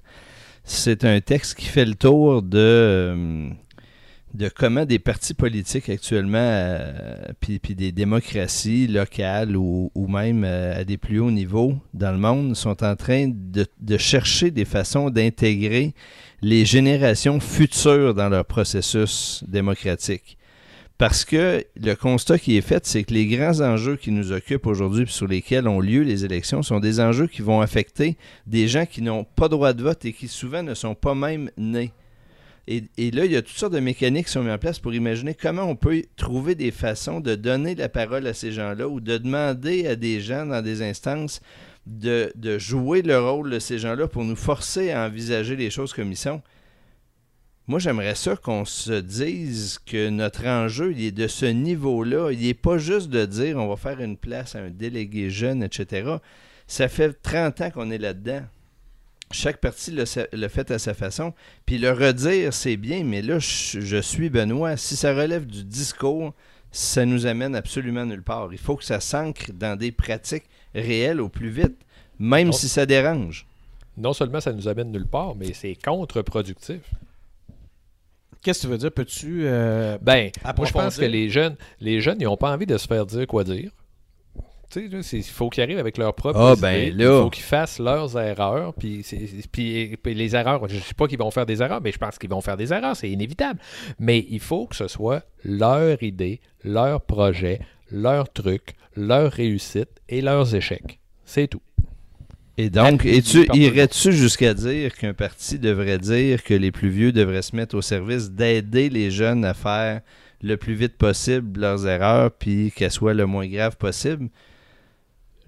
c'est un texte qui fait le tour de, euh, de comment des partis politiques actuellement, euh, puis, des démocraties locales ou, même euh, à des plus hauts niveaux dans le monde, sont en train de, de chercher des façons d'intégrer les générations futures dans leur processus démocratique. Parce que le constat qui est fait, c'est que les grands enjeux qui nous occupent aujourd'hui sur lesquels ont lieu les élections sont des enjeux qui vont affecter des gens qui n'ont pas droit de vote et qui souvent ne sont pas même nés. Et, là, il y a toutes sortes de mécaniques qui sont mises en place pour imaginer comment on peut trouver des façons de donner la parole à ces gens-là ou de demander à des gens dans des instances de, de jouer le rôle de ces gens-là pour nous forcer à envisager les choses comme ils sont. Moi, j'aimerais ça qu'on se dise que notre enjeu, il est de ce niveau-là. Il n'est pas juste de dire on va faire une place à un délégué jeune, etc. Ça fait 30 ans qu'on est là-dedans. Chaque parti le, fait à sa façon. Puis le redire, c'est bien, mais là, je, suis Benoît. Si ça relève du discours, ça nous amène absolument nulle part. Il faut que ça s'ancre dans des pratiques réelles au plus vite, même si ça dérange. Non seulement ça nous amène nulle part, mais c'est contre-productif. Qu'est-ce que tu veux dire? Peux-tu. Euh, ben, moi, je pense que les jeunes, les jeunes, ils n'ont pas envie de se faire dire quoi dire. Il faut qu'ils arrivent avec leurs propres Ah, idées. ben Il faut qu'ils fassent leurs erreurs. Puis, c'est- puis, puis les erreurs, je ne sais pas qu'ils vont faire des erreurs, mais je pense qu'ils vont faire des erreurs, c'est inévitable. Mais il faut que ce soit leur idée, leur projet, leur truc, leur réussite et leurs échecs. C'est tout. Et donc, et tu irais-tu jusqu'à dire qu'un parti devrait dire que les plus vieux devraient se mettre au service d'aider les jeunes à faire le plus vite possible leurs erreurs, puis qu'elles soient le moins graves possible?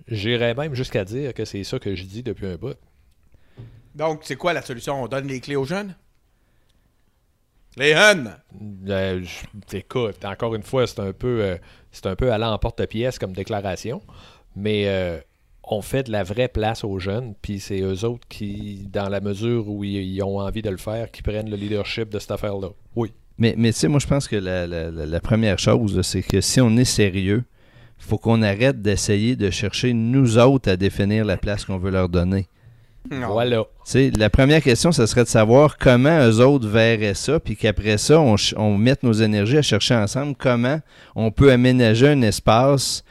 J'irais même jusqu'à dire que c'est ça que je dis depuis un bout. Donc, c'est quoi la solution? On donne les clés aux jeunes? Les jeunes! Euh, écoute, encore une fois, c'est un peu, euh, c'est un peu à l'emporte-pièce comme déclaration, mais euh, on fait de la vraie place aux jeunes, puis c'est eux autres qui, dans la mesure où ils, ils ont envie de le faire, qui prennent le leadership de cette affaire-là. Oui. Mais, mais tu sais, moi, je pense que la, la- la- la première chose, c'est que si on est sérieux, faut qu'on arrête d'essayer de chercher nous autres à définir la place qu'on veut leur donner. Non. Voilà. Tu sais, la première question, ce serait de savoir comment eux autres verraient ça, puis qu'après ça, on mette nos énergies à chercher ensemble comment on peut aménager un espace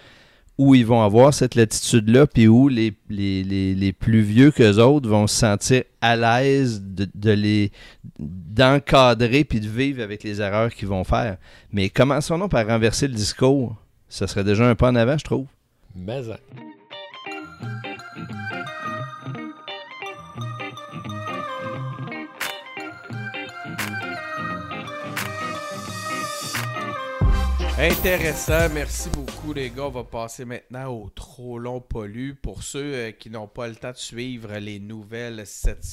où ils vont avoir cette latitude-là, puis où les, les, les, les plus vieux qu'eux autres vont se sentir à l'aise de, de les d'encadrer puis de vivre avec les erreurs qu'ils vont faire. Mais commençons par renverser le discours. Ça serait déjà un pas en avant, je trouve. Mais Intéressant, merci beaucoup les gars. On va passer maintenant au trop long pollu. Pour ceux euh, qui n'ont pas le temps de suivre les nouvelles,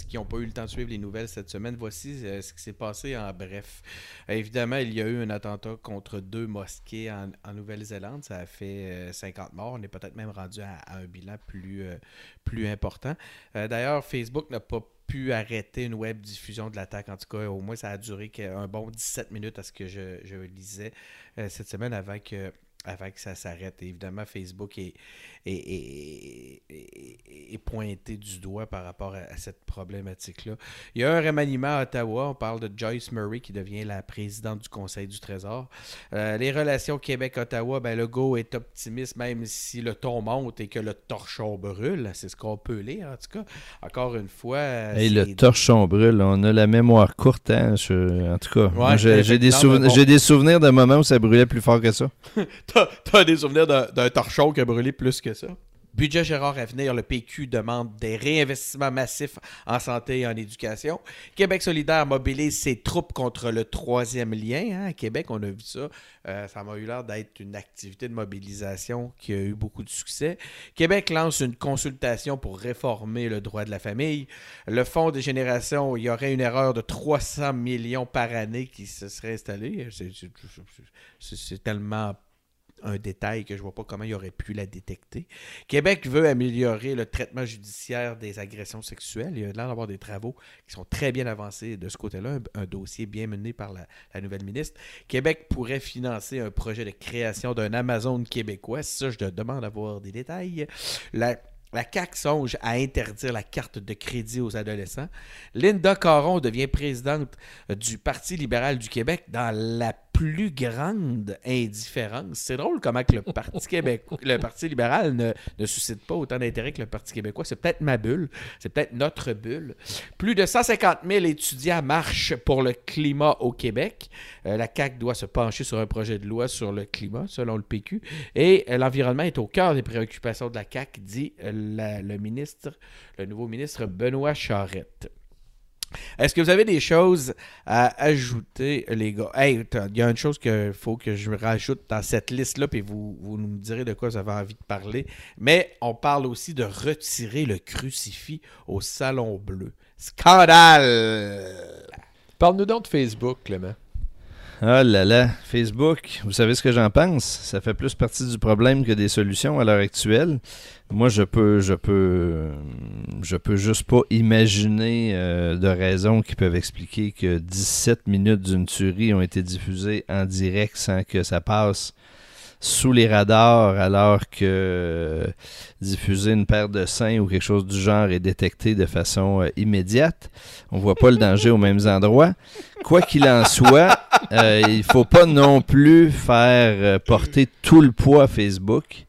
qui n'ont pas eu le temps de suivre les nouvelles cette semaine, voici euh, ce qui s'est passé en bref. Euh, évidemment, il y a eu un attentat contre deux mosquées en, Nouvelle-Zélande. Ça a fait euh, 50 morts. On est peut-être même rendu à, à un bilan plus, plus important. D'ailleurs, Facebook n'a pas pu arrêter une web diffusion de l'attaque. En tout cas, au moins, ça a duré un bon 17 minutes à ce que je, je lisais euh, cette semaine avant que, avant que ça s'arrête. Et Évidemment, Facebook est, est, est- est- pointé du doigt par rapport à, à cette problématique-là. Il y a un remaniement à Ottawa. On parle de Joyce Murray qui devient la présidente du Conseil du Trésor. Euh, les relations Québec-Ottawa, ben, le go est optimiste, même si le ton monte et que le torchon brûle. C'est ce qu'on peut lire, en tout cas. Encore une fois. Hey, le torchon brûle, on a la mémoire courte, hein, je- en tout cas. Ouais, j'ai des, mais bon. j'ai des souvenirs de moments où ça brûlait plus fort que ça. T'as des souvenirs d'un torchon qui a brûlé plus que ça? Budget Gérard à venir, le PQ demande des réinvestissements massifs en santé et en éducation. Québec solidaire mobilise ses troupes contre le troisième lien. hein. À Québec, on a vu ça. Euh, ça m'a eu l'air d'être une activité de mobilisation qui a eu beaucoup de succès. Québec lance une consultation pour réformer le droit de la famille. Le fonds des générations, il y aurait une erreur de 300 millions par année qui se serait installée. C'est tellement un détail que je vois pas comment il aurait pu la détecter. Québec veut améliorer le traitement judiciaire des agressions sexuelles. Il y a l'air d'avoir des travaux qui sont très bien avancés de ce côté-là, un, dossier bien mené par la, la nouvelle ministre. Québec pourrait financer un projet de création d'un Amazon québécois. Ça, je te demande d'avoir des détails. La, la CAQ songe à interdire la carte de crédit aux adolescents. Linda Caron devient présidente du Parti libéral du Québec dans la plus grande indifférence. C'est drôle comment que le Parti québécois, le Parti libéral ne, ne suscite pas autant d'intérêt que le Parti québécois. C'est peut-être ma bulle, c'est peut-être notre bulle. Plus de 150 000 étudiants marchent pour le climat au Québec. Euh, la CAQ doit se pencher sur un projet de loi sur le climat, selon le PQ. Et euh, l'environnement est au cœur des préoccupations de la CAQ, dit euh, la- le ministre, le nouveau ministre Benoît Charette. Est-ce que vous avez des choses à ajouter, les gars? Hey, il y a une chose qu'il faut que je rajoute dans cette liste-là, puis vous, vous nous direz de quoi vous avez envie de parler. Mais on parle aussi de retirer le crucifix au Salon Bleu. Scandale! Parle-nous donc de Facebook, Clément. Ah là là, Facebook, vous savez ce que j'en pense? Ça fait plus partie du problème que des solutions à l'heure actuelle. Moi, je peux, je peux, je peux juste pas imaginer euh, de raisons qui peuvent expliquer que 17 minutes d'une tuerie ont été diffusées en direct sans que ça passe sous les radars alors que diffuser une paire de seins ou quelque chose du genre est détecté de façon euh, immédiate. On voit pas le danger aux mêmes endroits. Quoi qu'il en soit, euh, il faut pas non plus faire euh, porter tout le poids à Facebook.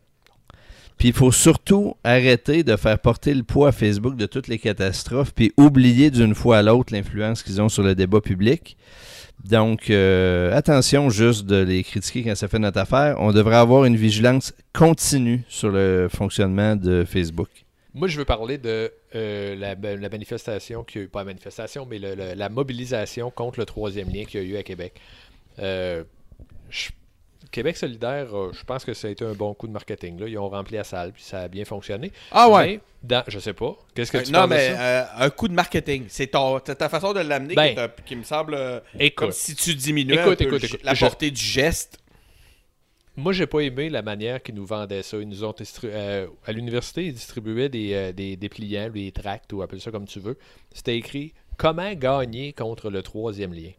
Puis il faut surtout arrêter de faire porter le poids à Facebook de toutes les catastrophes, puis oublier d'une fois à l'autre l'influence qu'ils ont sur le débat public. Donc, euh, attention juste de les critiquer quand ça fait notre affaire. On devrait avoir une vigilance continue sur le fonctionnement de Facebook. Moi, je veux parler de euh, la, la, manifestation, qui a eu, pas la manifestation, mais la mobilisation contre le troisième lien qu'il y a eu à Québec. Euh, Québec solidaire, euh, je pense que ça a été un bon coup de marketing. Là. Ils ont rempli la salle, puis ça a bien fonctionné. Ah ouais? Mais dans, je sais pas. Qu'est-ce que tu non, penses mais de ça? euh, un coup de marketing. C'est ton- ta, ta façon de l'amener Ben, qui, est un- qui me semble euh, écoute. comme si tu diminuais Écoute, un peu écoute, le- écoute. la Je- portée du geste. Moi, j'ai pas aimé la manière qu'ils nous vendaient ça. Ils nous ont distri- euh, à l'université, ils distribuaient des, euh, des dépliants, des tracts, ou appelle ça comme tu veux. C'était écrit Comment gagner contre le troisième lien.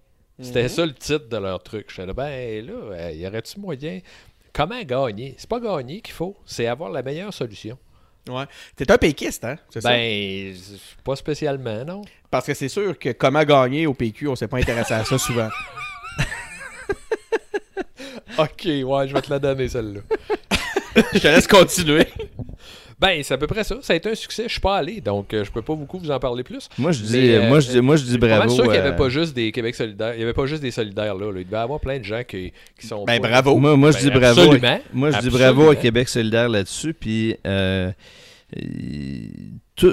C'était ça le titre de leur truc. Je là, ben là, euh, y aurait-tu moyen? Comment gagner? C'est pas gagner qu'il faut, c'est avoir la meilleure solution. Ouais. T'es un péquiste, hein? Ça? Ben, c'est pas spécialement, non. Parce que c'est sûr que comment gagner au PQ, on s'est pas intéressé à ça souvent. Ok, ouais, je vais te la donner celle-là. Je te laisse continuer. Ben, c'est à peu près ça. Ça a été un succès. Je suis pas allé, donc euh, je peux pas beaucoup vous en parler plus. Moi, je dis, Mais, euh, moi, je dis, moi, je dis Je suis bravo. sûr qu'il n'y avait euh, pas juste des Québec solidaires. Il n'y avait pas juste des solidaires là, là. Il devait y avoir plein de gens qui, qui sont. Ben pas- bravo. Moi, moi, je Ben, dis bravo. absolument. à- moi, je dis bravo à Québec solidaire là-dessus. Puis, euh, euh,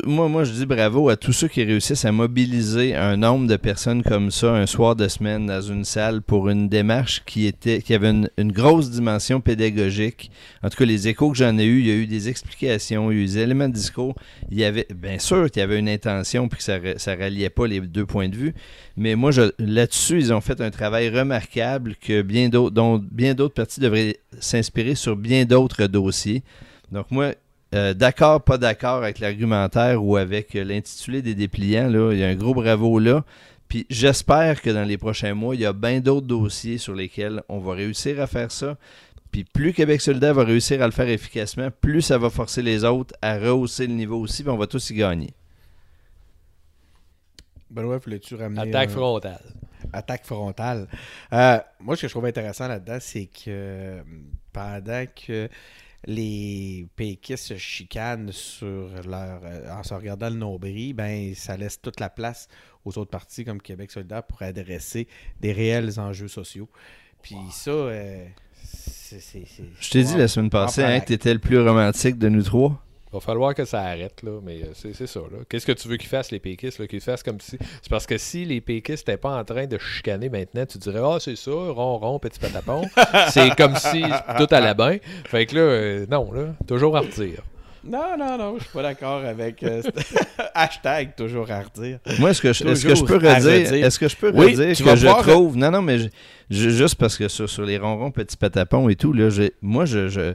moi, moi, je dis bravo à tous ceux qui réussissent à mobiliser un nombre de personnes comme ça un soir de semaine dans une salle pour une démarche qui était, qui avait une, grosse dimension pédagogique. En tout cas, les échos que j'en ai eu, il y a eu des explications, il y a eu des éléments de discours. Il y avait, bien sûr, qu'il y avait une intention puis que ça, ça ralliait pas les deux points de vue. Mais moi, là-dessus, ils ont fait un travail remarquable que bien d'autres, dont bien d'autres partis devraient s'inspirer sur bien d'autres dossiers. Donc moi, euh, d'accord, pas d'accord avec l'argumentaire ou avec euh, l'intitulé des dépliants, là, il y a un gros bravo là. Puis j'espère que dans les prochains mois, il y a bien d'autres dossiers sur lesquels on va réussir à faire ça. Puis plus Québec solidaire va réussir à le faire efficacement, plus ça va forcer les autres à rehausser le niveau aussi, puis on va tous y gagner. Benoît, voulais-tu ramener. Attaque euh, frontale. attaque frontale. Euh, moi, ce que je trouve intéressant là-dedans, c'est que pendant que les péquistes se chicanent sur leur, euh, en se regardant le nombril, ben, ça laisse toute la place aux autres partis comme Québec solidaire pour adresser des réels enjeux sociaux. Puis ça, euh, c'est... Je t'ai dit la semaine passée hein, que t'étais le plus romantique de nous trois. Il va falloir que ça arrête, là, mais euh, c'est c'est ça. là. Qu'est-ce que tu veux qu'ils fassent, les péquistes? là? Qu'ils fassent comme si. C'est parce que si les péquistes n'étaient pas en train de chicaner maintenant, tu dirais Ah, c'est ça, rond, rond, petit patapon. c'est comme si tout allait bien. Fait que là, euh, non, là, toujours à redire. Non, non, non, je suis pas d'accord avec... euh, hashtag toujours à redire. Moi, est-ce que je, est-ce que je peux redire, est-ce que je peux Oui, redire tu que je trouve, non, non, mais je- je- juste parce que sur, sur les ronrons petits patapons et tout, là, moi, je, je-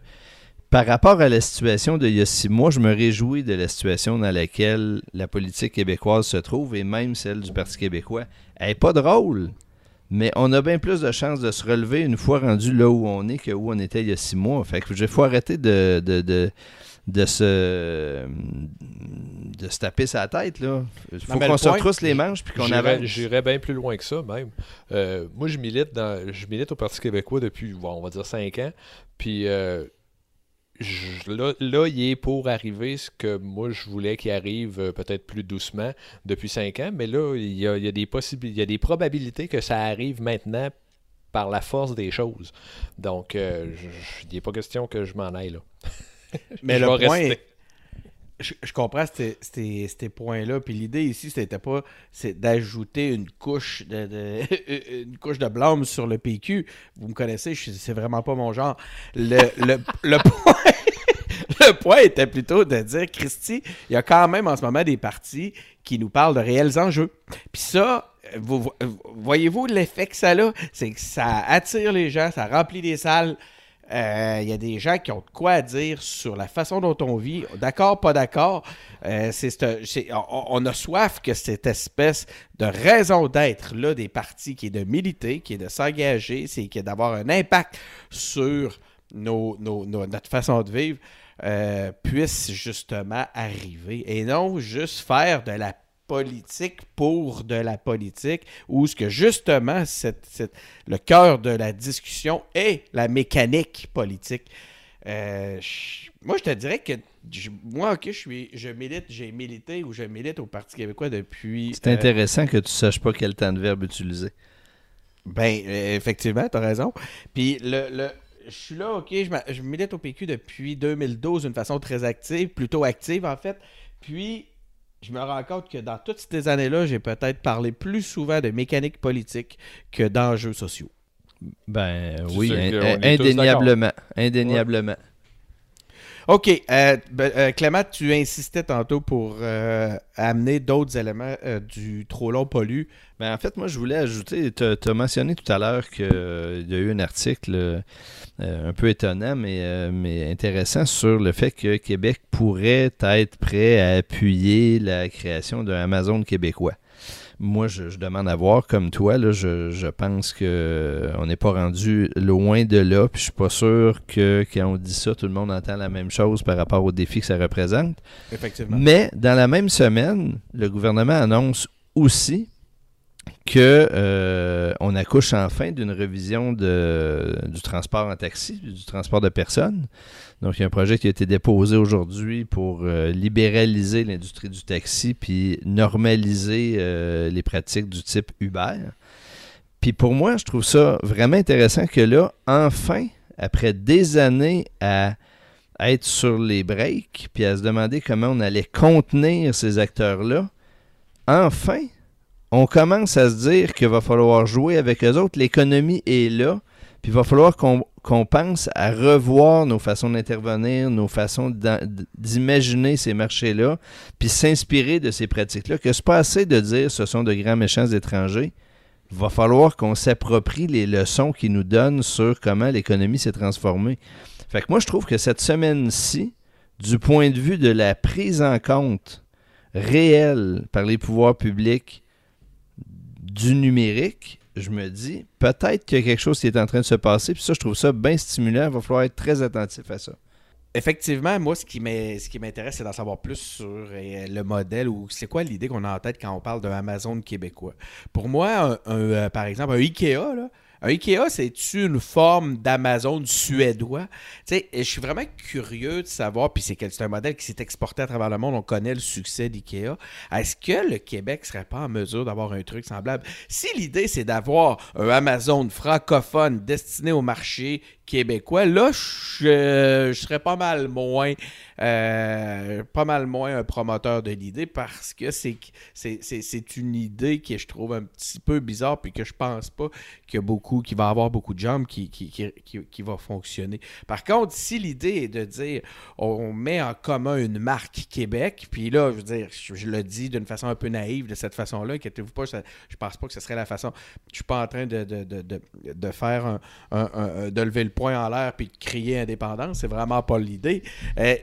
par rapport à la situation d'il y a six mois, je me réjouis de la situation dans laquelle la politique québécoise se trouve et même celle du Parti québécois. Elle n'est pas drôle, mais on a bien plus de chances de se relever une fois rendu là où on est que où on était il y a six mois. Fait que il faut arrêter de, de, de, de se de se taper sa tête là. Il faut qu'on se retrousse les manches puis qu'on avance. j'irais bien plus loin que ça, même. Euh, moi, je milite dans, je milite au Parti québécois depuis, on va dire, cinq ans. Puis euh, je- là, là, il est pour arriver ce que moi, je voulais qu'il arrive euh, peut-être plus doucement depuis cinq ans. Mais là, il y a, il y a des possibilités, il y a des probabilités que ça arrive maintenant par la force des choses. Donc, euh, je- je- il n'est pas question que je m'en aille là. Mais Je le point, rester. Je, comprends ces, points-là. Puis l'idée ici, c'était pas c'est d'ajouter une couche de, une couche de blâme sur le PQ. Vous me connaissez, c'est vraiment pas mon genre. Le, le, le point. Le point était plutôt de dire, Christy, il y a quand même en ce moment des partis qui nous parlent de réels enjeux. Puis ça, vous, vo- voyez-vous l'effet que ça a? C'est que ça attire les gens, ça remplit des salles. Euh, Il y a des gens qui ont de quoi dire sur la façon dont on vit. D'accord, pas d'accord? Euh, on, a soif que cette espèce de raison d'être là des partis qui est de militer, qui est de s'engager, c'est qui est d'avoir un impact sur nos- nos- notre façon de vivre, euh, puisse justement arriver. Et non juste faire de la politique pour de la politique, où ce que justement cette- cette- le cœur de la discussion est la mécanique politique. Euh, je- moi, je te dirais que je- moi, ok, je suis, je milite, j'ai milité ou je milite au Parti québécois depuis. C'est euh, intéressant que tu saches pas quel temps de verbe utiliser. Ben, euh, effectivement, t'as raison. Puis le, le- je suis là, ok, je, je milite au PQ depuis 2012 d'une façon très active, plutôt active en fait. Puis je me rends compte que dans toutes ces années-là, j'ai peut-être parlé plus souvent de mécanique politique que d'enjeux sociaux. Ben Tu oui, indéniablement. Indéniablement. Ok, euh, ben, euh, Clément, tu insistais tantôt pour euh, amener d'autres éléments du trop long pollu. Ben, en fait, moi, je voulais ajouter, tu as mentionné tout à l'heure qu'il y a eu un article un peu étonnant, mais, mais intéressant sur le fait que Québec pourrait être prêt à appuyer la création d'un Amazon québécois. Moi, je, je demande à voir, comme toi, là, je, je pense qu'on n'est pas rendu loin de là, puis je suis pas sûr que quand on dit ça, tout le monde entend la même chose par rapport aux défis que ça représente. Effectivement. Mais dans la même semaine, le gouvernement annonce aussi que euh, on accouche enfin d'une révision de, du transport en taxi, du transport de personnes. Donc, il y a un projet qui a été déposé aujourd'hui pour euh, libéraliser l'industrie du taxi puis normaliser euh, les pratiques du type Uber. Puis pour moi, je trouve ça vraiment intéressant que là, enfin, après des années à être sur les breaks, puis à se demander comment on allait contenir ces acteurs-là, enfin, on commence à se dire qu'il va falloir jouer avec eux autres. L'économie est là, puis il va falloir qu'on pense à revoir nos façons d'intervenir, nos façons d'imaginer ces marchés-là, puis s'inspirer de ces pratiques-là. Que c'est pas assez de dire ce sont de grands méchants étrangers. Il va falloir qu'on s'approprie les leçons qu'ils nous donnent sur comment l'économie s'est transformée. Fait que moi, je trouve que cette semaine-ci, du point de vue de la prise en compte réelle par les pouvoirs publics du numérique, je me dis peut-être qu'il y a quelque chose qui est en train de se passer. Puis ça, je trouve ça bien stimulant. Il va falloir être très attentif à ça. Effectivement, moi, ce qui m'intéresse, c'est d'en savoir plus sur euh, le modèle ou c'est quoi l'idée qu'on a en tête quand on parle d'un Amazon québécois. Pour moi, euh, par exemple, un Ikea, là, un Ikea, c'est une forme d'Amazon suédois? Tu sais, je suis vraiment curieux de savoir, puis c'est un modèle qui s'est exporté à travers le monde, on connaît le succès d'Ikea. Est-ce que le Québec serait pas en mesure d'avoir un truc semblable? Si l'idée, c'est d'avoir un Amazon francophone destiné au marché québécois, là, je, je serais pas mal moins, euh, pas mal moins un promoteur de l'idée parce que c'est, une idée qui, je trouve, un petit peu bizarre puis que je pense pas qu'il beaucoup, qu'il va avoir beaucoup de jambes qui, qui, qui, qui, qui va fonctionner. Par contre, si l'idée est de dire on met en commun une marque Québec, puis là, je veux dire, je, le dis d'une façon un peu naïve de cette façon-là, inquiétez-vous pas, ça- je pense pas que ce serait la façon. Je suis pas en train de, de, de, de, de faire un, de lever le poing en l'air puis de crier indépendance, c'est vraiment pas l'idée. Euh,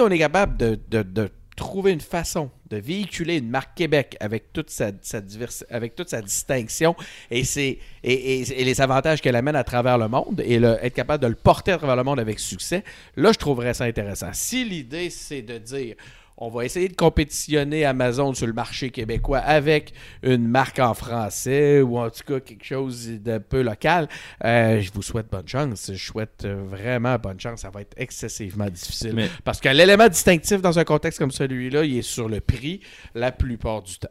on est capable de, trouver une façon de véhiculer une marque Québec avec toute sa, distinction et, les avantages qu'elle amène à travers le monde et être capable de le porter à travers le monde avec succès, là, je trouverais ça intéressant. Si l'idée, c'est de dire on va essayer de compétitionner Amazon sur le marché québécois avec une marque en français ou en tout cas quelque chose d'un peu local. Euh, je vous souhaite bonne chance. Je souhaite vraiment bonne chance. Ça va être excessivement difficile. Mais- Parce que l'élément distinctif dans un contexte comme celui-là, il est sur le prix la plupart du temps.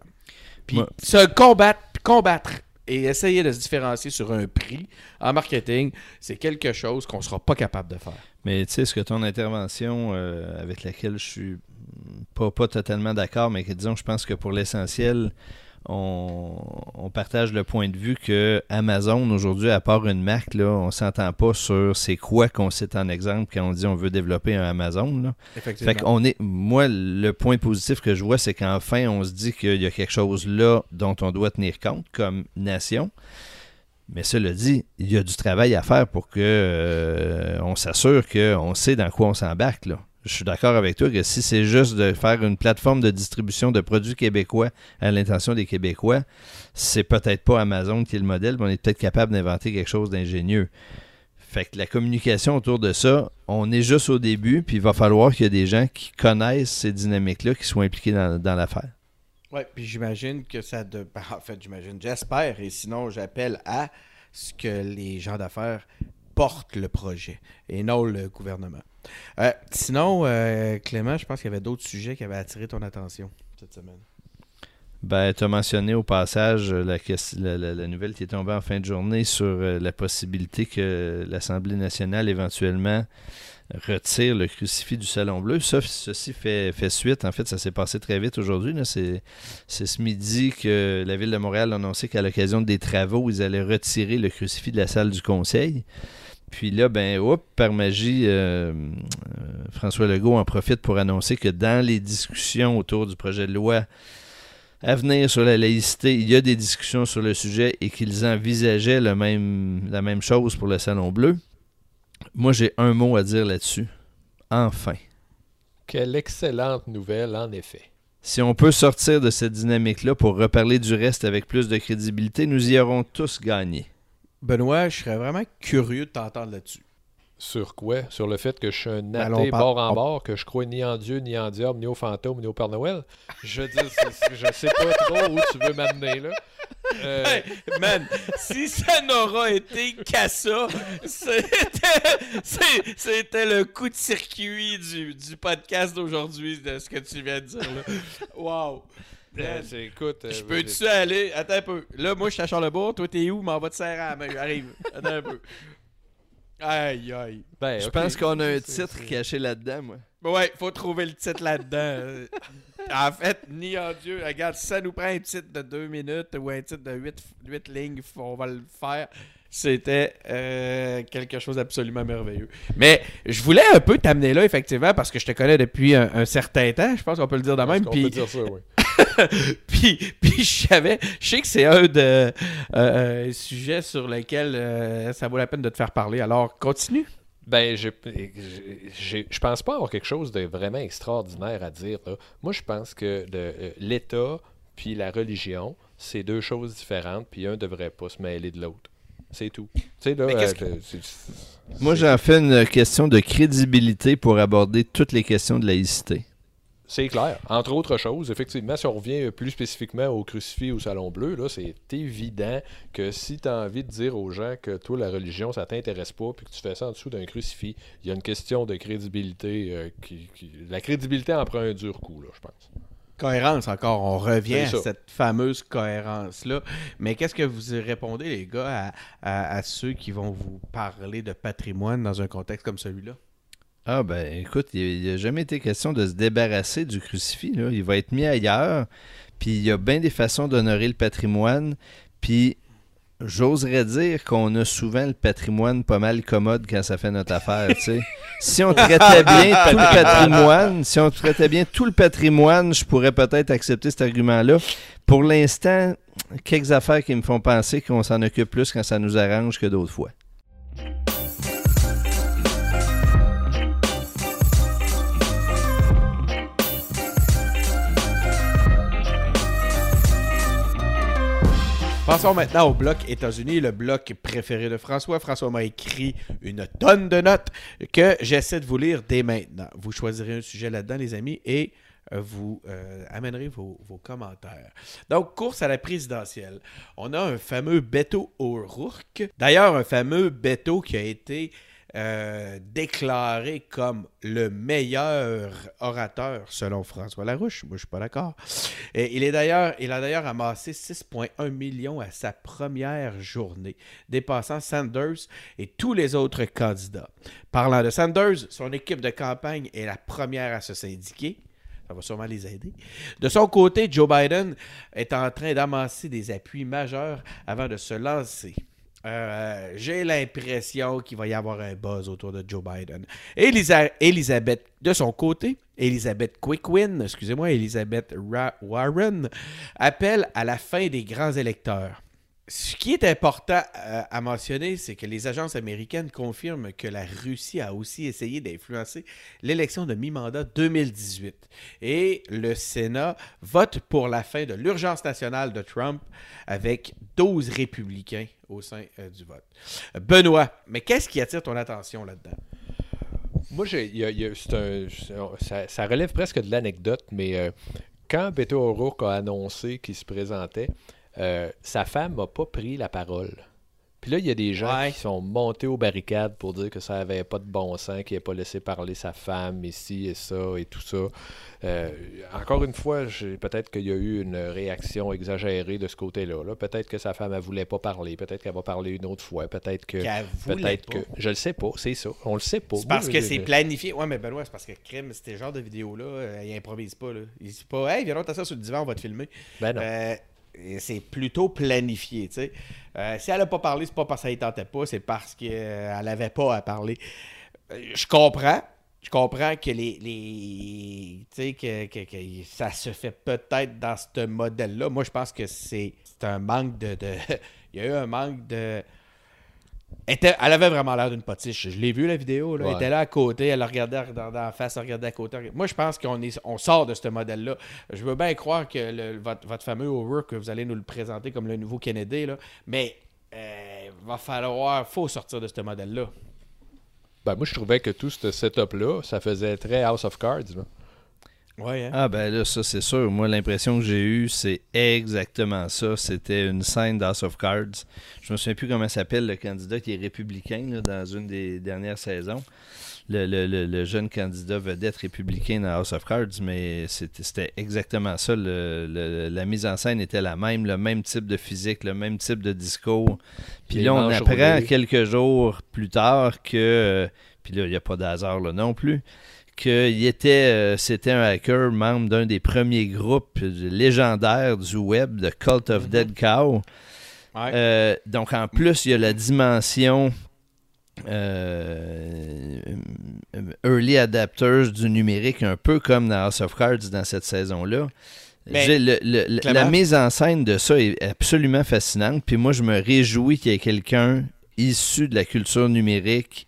Puis se combattre, combattre et essayer de se différencier sur un prix en marketing, c'est quelque chose qu'on ne sera pas capable de faire. Mais tu sais, ce que ton intervention euh, avec laquelle je suis pas, pas totalement d'accord, mais que disons, je pense que pour l'essentiel, on, on partage le point de vue que Amazon aujourd'hui, à part une marque, là, on s'entend pas sur c'est quoi qu'on cite en exemple quand on dit on veut développer un Amazon. Là. Effectivement. Fait qu'on est, moi, le point positif que je vois, c'est qu'enfin, on se dit qu'il y a quelque chose là dont on doit tenir compte comme nation. Mais cela dit, il y a du travail à faire pour que euh, on s'assure qu'on sait dans quoi on s'embarque. Là. Je suis d'accord avec toi que si c'est juste de faire une plateforme de distribution de produits québécois à l'intention des Québécois, c'est peut-être pas Amazon qui est le modèle, mais on est peut-être capable d'inventer quelque chose d'ingénieux. Fait que la communication autour de ça, on est juste au début, puis il va falloir qu'il y ait des gens qui connaissent ces dynamiques-là, qui soient impliqués dans, l'affaire. Oui, puis j'imagine que ça. De... En fait, j'imagine, j'espère, et sinon, j'appelle à ce que les gens d'affaires porte le projet et non le gouvernement. Euh, sinon, euh, Clément, je pense qu'il y avait d'autres sujets qui avaient attiré ton attention cette semaine. Ben, tu as mentionné au passage la, la, la, nouvelle qui est tombée en fin de journée sur la possibilité que l'Assemblée nationale éventuellement retire le crucifix du Salon Bleu. Ça, ceci fait, fait suite. En fait, ça s'est passé très vite aujourd'hui. C'est, ce midi que la Ville de Montréal a annoncé qu'à l'occasion des travaux, ils allaient retirer le crucifix de la salle du Conseil. Puis là, ben, hop, par magie, euh, euh, François Legault en profite pour annoncer que dans les discussions autour du projet de loi à venir sur la laïcité, il y a des discussions sur le sujet et qu'ils envisageaient le même, la même chose pour le Salon Bleu. Moi, j'ai un mot à dire là-dessus. Enfin. Quelle excellente nouvelle, en effet. Si on peut sortir de cette dynamique-là pour reparler du reste avec plus de crédibilité, nous y aurons tous gagné. Benoît, je serais vraiment curieux de t'entendre là-dessus. Sur quoi? Sur le fait que je suis un ben, athée bord en bord, que je crois ni en Dieu, ni en diable, ni au fantôme, ni au Père Noël? Je dis, je sais pas trop où tu veux m'amener là. Euh, man, si ça n'aura été qu'à ça, c'était le coup de circuit du, du podcast d'aujourd'hui, de ce que tu viens de dire là. Wow. Écoute, je euh, peux-tu aller? Attends un peu. Là, moi, je suis à Charlebourg. Toi, t'es où? M'en va te serrer à la main. Arrive. Attends un peu. Aïe, aïe. Ben, je pense qu'on a un titre caché là-dedans, moi. Ouais, faut trouver le titre là-dedans. en fait, ni en Dieu. Regarde, si ça nous prend un titre de 2 minutes ou un titre de 8, 8 lignes, on va le faire. C'était euh, quelque chose d'absolument merveilleux. Mais je voulais un peu t'amener là, effectivement, parce que je te connais depuis un, certain temps. Je pense qu'on peut le dire de même. Peut dire ça, oui. puis, puis je savais, je sais que c'est un de euh, sujets sur lesquels euh, ça vaut la peine de te faire parler. Alors, continue. Ben, je, je pense pas avoir quelque chose de vraiment extraordinaire à dire. Moi, je pense que euh, l'État puis la religion, c'est deux choses différentes, puis un devrait pas se mêler de l'autre. C'est tout. Moi, j'en fais une question de crédibilité pour aborder toutes les questions de laïcité. C'est clair. Entre autres choses, effectivement, si on revient plus spécifiquement au crucifix ou au salon bleu, là, c'est évident que si tu as envie de dire aux gens que toi, la religion, ça t'intéresse pas, puis que tu fais ça en dessous d'un crucifix, il y a une question de crédibilité. Euh, qui, La crédibilité en prend un dur coup, là, je pense. Cohérence encore, on revient à cette fameuse cohérence-là. Mais qu'est-ce que vous répondez, les gars, à ceux qui vont vous parler de patrimoine dans un contexte comme celui-là? Ah ben écoute, il n'a jamais été question de se débarrasser du crucifix. Il va être mis ailleurs. Puis il y a bien des façons d'honorer le patrimoine. Puis j'oserais dire qu'on a souvent le patrimoine pas mal commode quand ça fait notre affaire. Si on traitait bien tout le patrimoine, si on traitait bien tout le patrimoine, je pourrais peut-être accepter cet argument-là. Pour l'instant, quelques affaires qui me font penser qu'on s'en occupe plus quand ça nous arrange que d'autres fois. Passons maintenant au bloc États-Unis, le bloc préféré de François. François m'a écrit une tonne de notes que j'essaie de vous lire dès maintenant. Vous choisirez un sujet là-dedans, les amis, et euh, vous euh, amènerez vos, commentaires. Donc, course à la présidentielle. On a un fameux Beto O'Rourke. D'ailleurs, un fameux Beto qui a été euh, déclaré comme le meilleur orateur selon François Larouche. Moi, je suis pas d'accord. Et il, est d'ailleurs, il a d'ailleurs amassé 6,1 millions à sa première journée, dépassant Sanders et tous les autres candidats. Parlant de Sanders, son équipe de campagne est la première à se syndiquer. Ça va sûrement les aider. De son côté, Joe Biden est en train d'amasser des appuis majeurs avant de se lancer euh, j'ai l'impression qu'il va y avoir un buzz autour de Joe Biden. Elisabeth, de son côté, Elizabeth Quickwin, excusez-moi, Elizabeth Warren, appelle à la fin des grands électeurs. Ce qui est important euh, à mentionner, c'est que les agences américaines confirment que la Russie a aussi essayé d'influencer l'élection de mi-mandat 2018. Et le Sénat vote pour la fin de l'urgence nationale de Trump avec 12 républicains au sein euh, du vote. Benoît, mais qu'est-ce qui attire ton attention là-dedans? Moi, ça, relève presque de l'anecdote, mais euh, quand Beto O'Rourke a annoncé qu'il se présentait, euh, sa femme n'a pas pris la parole. Puis là, il y a des gens Ouais. qui sont montés aux barricades pour dire que ça avait pas de bon sens, qu'il n'avait pas laissé parler sa femme, ici et ça, et tout ça. Euh, encore une fois, peut-être qu'il y a eu une réaction exagérée de ce côté-là. là. Peut-être que sa femme, elle voulait pas parler. Peut-être qu'elle va parler une autre fois. Peut-être que... Peut-être que... Je le sais pas, c'est ça. On le sait pas. C'est parce que c'est planifié. Ouais, mais Benoît, c'est parce que Crime, c'était genre de vidéo-là, euh, il improvise pas. Là. Il dit pas, hey, viens donc t'asseoir sur le divan, on va te filmer. Ben non. Euh, c'est plutôt planifié. Euh, si elle a pas parlé, c'est pas parce qu'elle tentait pas, c'est parce qu'elle avait pas à parler. Euh, Je comprends. Je comprends que les. les que, que- que ça se fait peut-être dans ce modèle-là. Moi, je pense que c'est c'est un manque de, de- Il y a eu un manque de. Elle, était- elle avait vraiment l'air d'une potiche. Je l'ai vu la vidéo. Là. Elle était là à côté, elle regardait, regardait en face, elle regardait à côté. Moi, je pense qu'on est, on sort de ce modèle-là. Je veux bien croire que le- votre, votre fameux O'Rourke, que vous allez nous le présenter comme le nouveau Kennedy, là, mais euh, va falloir, faut sortir de ce modèle-là. Ben, moi, je trouvais que tout ce setup-là, ça faisait très House of Cards. là. Ouais, hein? Ah ben là, ça c'est sûr. Moi, l'impression que j'ai eue, c'est exactement ça. C'était une scène d'House of Cards. Je me souviens plus comment s'appelle le candidat qui est républicain là, dans une des dernières saisons. Le, le- le- le jeune candidat vedette républicain dans House of Cards, mais c'était c'était exactement ça. Le- le- la mise en scène était la même, le même type de physique, le même type de discours. Puis Les là, on apprend quelques jours plus tard que, euh, puis là, il n'y a pas de hasard là non plus, qu'il était, euh, c'était un hacker, membre d'un des premiers groupes légendaires du web, de Cult of Dead Cow. Ouais. Euh, donc en plus, il y a la dimension euh, early adapters du numérique, un peu comme dans House of Cards dans cette saison-là. Le- la mise en scène de ça est absolument fascinante. Puis moi, je me réjouis qu'il y ait quelqu'un issu de la culture numérique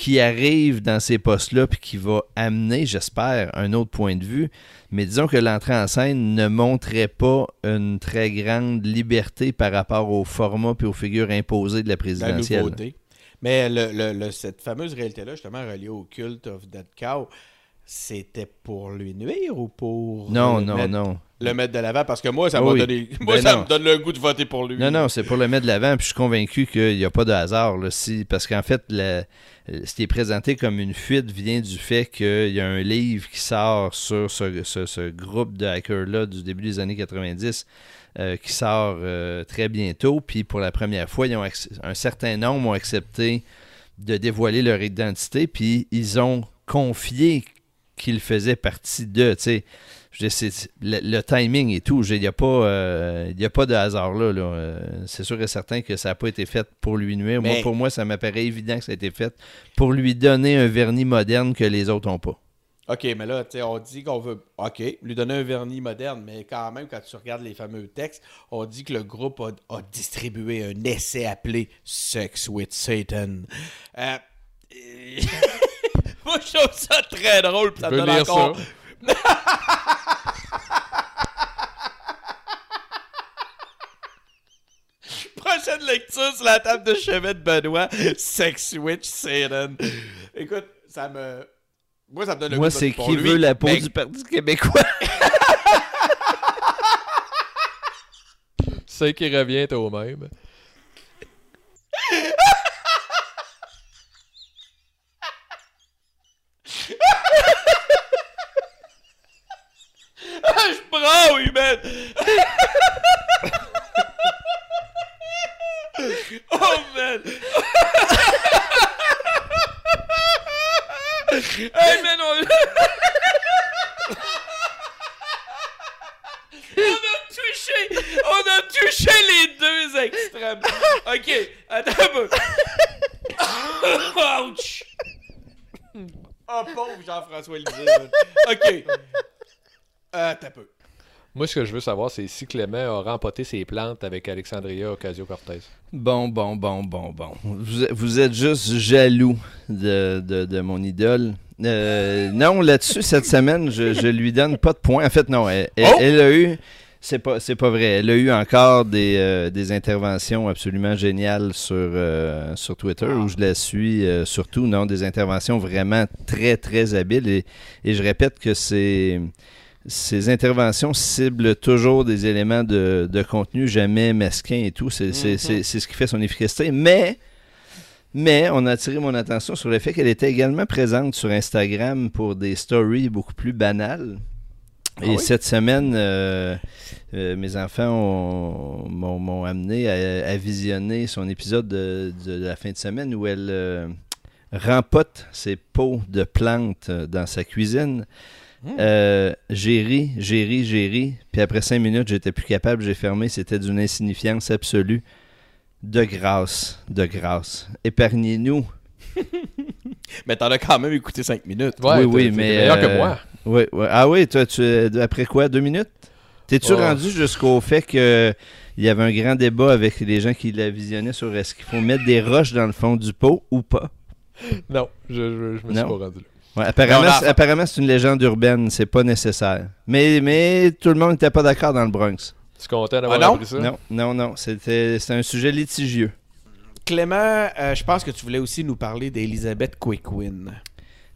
qui arrive dans ces postes-là puis qui va amener, j'espère, un autre point de vue. Mais disons que l'entrée en scène ne montrait pas une très grande liberté par rapport au format puis aux figures imposées de la présidentielle. Mais le, le- le- cette fameuse réalité-là, justement, reliée au culte of Dead Cow, c'était pour lui nuire ou pour Non, non, mettre, non. Le mettre de l'avant? Parce que moi, ça Oui. donné. Moi, Ben ça me donne le goût de voter pour lui. Non, non, c'est pour le mettre de l'avant, puis je suis convaincu qu'il n'y a pas de hasard. Là, si, parce qu'en fait, la- ce qui est présenté comme une fuite vient du fait qu'il y a un livre qui sort sur ce, ce- ce groupe de hackers-là du début des années 90 euh, qui sort euh, très bientôt. Puis pour la première fois, ils ont un certain nombre ont accepté de dévoiler leur identité, puis ils ont confié qu'ils faisaient partie de. tu sais. Je veux dire, c'est- le, le timing et tout, il n'y a, pas, euh, il y a pas de hasard là. là. Euh, c'est sûr et certain que ça n'a pas été fait pour lui nuire. Moi, pour moi, ça m'apparaît évident que ça a été fait pour lui donner un vernis moderne que les autres n'ont pas. OK, mais là, tu sais, on dit qu'on veut, OK, lui donner un vernis moderne, mais quand même, quand tu regardes les fameux textes, on dit que le groupe a, a distribué un essai appelé Sex with Satan. Euh, Moi, je trouve ça très drôle, puis ça donne lire encore... Prochaine lecture sur la table de chevet de Benoît, Sex with Satan. Écoute, ça me... Moi, ça me donne le Moi, c'est qui lui, veut la peau mais- du Parti québécois? C'est qui revient au même. Ah, je braille, man! oh, man! hey, man, on... on a touché... On a touché les deux extrêmes. OK, attends un peu. Ouch! Oh, pauvre Jean-François Lisée. OK. Euh, t'as peu. Moi, ce que je veux savoir, c'est si Clément a rempoté ses plantes avec Alexandria Ocasio-Cortez. Bon, bon, bon, bon, bon. Vous, vous êtes juste jaloux de, de- de mon idole. Euh, non, là-dessus, cette semaine, je, je lui donne pas de points. En fait, non, elle, elle- Oh! elle a eu. C'est pas, c'est pas vrai. Elle a eu encore des, euh, des interventions absolument géniales sur, euh, sur Twitter, où je la suis euh, surtout. Non, des interventions vraiment très, très habiles. Et, et je répète que c'est ses interventions ciblent toujours des éléments de, de contenu, jamais mesquins et tout. C'est c'est- ce qui fait son efficacité. Mais, mais on a attiré mon attention sur le fait qu'elle était également présente sur Instagram pour des stories beaucoup plus banales. Ah Et oui? cette semaine, euh, euh, mes enfants ont- m'ont m'ont amené à, à visionner son épisode de, de la fin de semaine où elle euh, rempote ses pots de plantes dans sa cuisine. Euh, j'ai ri, j'ai ri, j'ai ri. Puis après cinq minutes, j'étais plus capable, j'ai fermé. C'était d'une insignifiance absolue. De grâce, de grâce. Épargnez-nous. Mais t'en as quand même écouté 5 minutes. Ouais, Oui, oui, mais, meilleur euh, que moi. Oui, oui. Ah oui, toi, tu, après quoi, deux minutes? T'es-tu Oh. rendu jusqu'au fait que il y avait un grand débat avec les gens qui la visionnaient sur est-ce qu'il faut mettre des roches dans le fond du pot ou pas? Non, je, je, je me suis pas rendu là. Ouais, apparemment, a- c'est- apparemment, c'est une légende urbaine, c'est pas nécessaire. Mais, mais tout le monde n'était pas d'accord dans le Bronx. Tu es content d'avoir Ah non? appris ça? Non, non, non, c'était c'était un sujet litigieux. Clément, euh, je pense que tu voulais aussi nous parler d'Elizabeth Quickwin.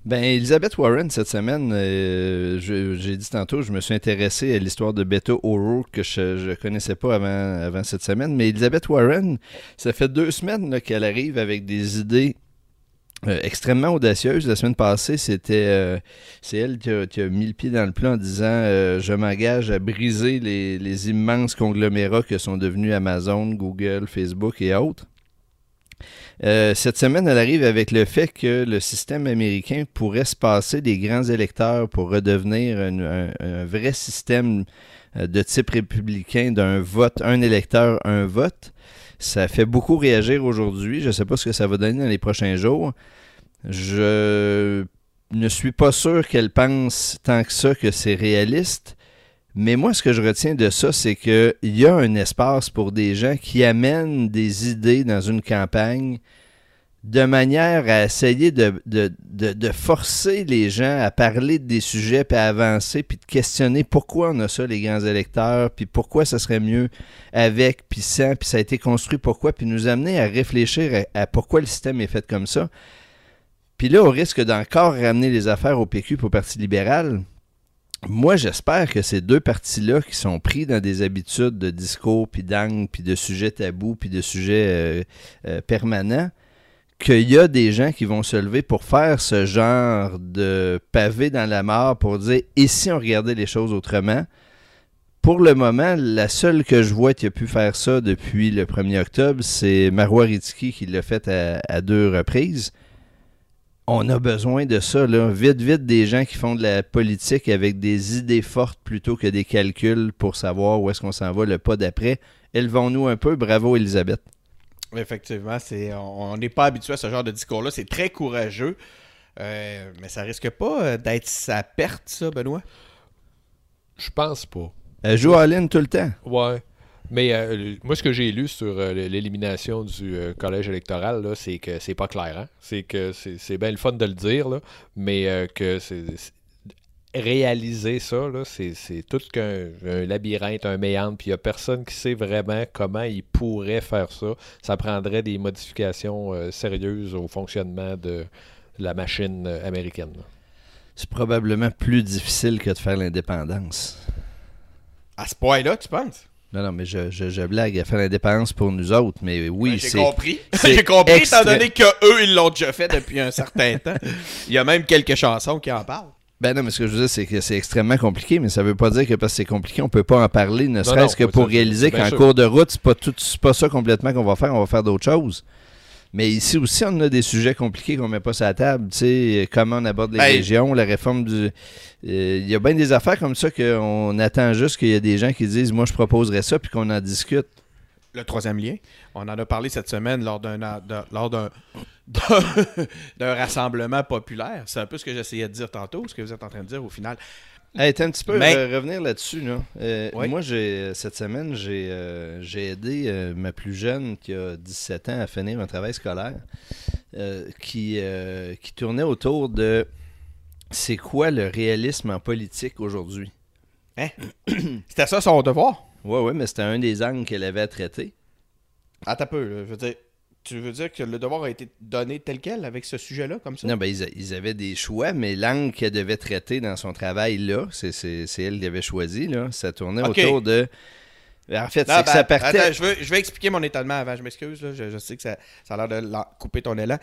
Ben, Elizabeth Warren, cette semaine, euh, je- j'ai dit tantôt, je me suis intéressé à l'histoire de Beto O'Rourke que je ne connaissais pas avant, avant cette semaine. Mais Elizabeth Warren, ça fait deux semaines là, qu'elle arrive avec des idées euh, extrêmement audacieuses. La semaine passée, c'était euh, c'est elle qui a, qui mis le pied dans le plat en disant euh, Je m'engage à briser les, les immenses conglomérats que sont devenus Amazon, Google, Facebook et autres. Euh, cette semaine, elle arrive avec le fait que le système américain pourrait se passer des grands électeurs pour redevenir un, un- vrai système de type républicain d'un vote, un électeur, un vote. Ça fait beaucoup réagir aujourd'hui. Je ne sais pas ce que ça va donner dans les prochains jours. Je ne suis pas sûr qu'elle pense tant que ça que c'est réaliste. Mais moi, ce que je retiens de ça, c'est qu'il y a un espace pour des gens qui amènent des idées dans une campagne de manière à essayer de, de, de, forcer les gens à parler des sujets, puis à avancer, puis de questionner pourquoi on a ça, les grands électeurs, puis pourquoi ça serait mieux avec, puis sans, puis ça a été construit pourquoi, puis nous amener à réfléchir à, pourquoi le système est fait comme ça. Puis là, au risque d'encore ramener les affaires au PQ et au Parti libéral, moi, j'espère que ces deux partis-là qui sont pris dans des habitudes de discours, puis d'angle, puis de sujets tabous, puis de sujets euh, euh, permanents, qu'il y a des gens qui vont se lever pour faire ce genre de pavé dans la mort pour dire et si on regardait les choses autrement Pour le moment, la seule que je vois qui a pu faire ça depuis le 1er octobre, c'est Marois Ritiki qui l'a fait à, à deux reprises. On a besoin de ça, là. Vite, vite, des gens qui font de la politique avec des idées fortes plutôt que des calculs pour savoir où est-ce qu'on s'en va le pas d'après. Élevons-nous un peu. Bravo, Elisabeth. Effectivement, c'est on n'est pas habitué à ce genre de discours-là. C'est très courageux. Euh, mais ça risque pas euh, d'être sa perte, ça, Benoît? Je pense pas. Elle joue à ligne tout le temps. Ouais. Mais euh, moi, ce que j'ai lu sur euh, l'élimination du euh, collège électoral, là, c'est que c'est pas clair. Hein? C'est que c'est c'est bien le fun de le dire, là, mais euh, que c'est c'est- réaliser ça, là, c'est c'est tout qu'un un labyrinthe, un méandre, puis il n'y a personne qui sait vraiment comment il pourrait faire ça. Ça prendrait des modifications euh, sérieuses au fonctionnement de la machine euh, américaine. C'est probablement plus difficile que de faire l'indépendance. À ce point-là, tu penses? Non, non, mais je, je, je blague. Fait l'indépendance pour nous autres, mais oui, Ouais, J'ai c'est. compris. c'est J'ai compris, extra- étant donné qu'eux, ils l'ont déjà fait depuis un certain temps. Il y a même quelques chansons qui en parlent. Ben non, mais ce que je veux dire, c'est que c'est extrêmement compliqué, mais ça veut pas dire que parce que c'est compliqué, on peut pas en parler, ne serait-ce que pour réaliser qu'en cours de route, c'est pas tout, c'est pas ça complètement qu'on va faire, on va faire d'autres choses. Mais ici aussi, on a des sujets compliqués qu'on met pas sur la table. Tu sais, comment on aborde les Ben- régions, la réforme du. Euh, Il y a bien des affaires comme ça qu'on attend juste qu'il y ait des gens qui disent Moi, je proposerais ça, puis qu'on en discute. Le troisième lien, on en a parlé cette semaine lors d'un lors d'un rassemblement populaire. C'est un peu ce que j'essayais de dire tantôt, ce que vous êtes en train de dire au final. Hey, un petit peu Mais- euh, revenir là-dessus. Là. Euh, Oui. Moi, j'ai cette semaine, j'ai euh, j'ai aidé euh, ma plus jeune qui a 17 ans à finir un travail scolaire euh, qui, euh, qui tournait autour de c'est quoi le réalisme en politique aujourd'hui? C'était ça son devoir? Ouais, ouais, mais c'était un des angles qu'elle avait à traiter. Attends un peu, là, je veux dire. tu veux dire que le devoir a été donné tel quel avec ce sujet-là, comme ça? Non, ben, ils, ils avaient des choix, mais l'angle qu'elle devait traiter dans son travail là, c'est, elle qui avait choisi, là. Ça tournait autour de. En fait, c'est que ben, ça partait. attends, je, veux, je vais expliquer mon étonnement avant, je m'excuse. là. Je, je sais que ça, ça a l'air de couper ton élan.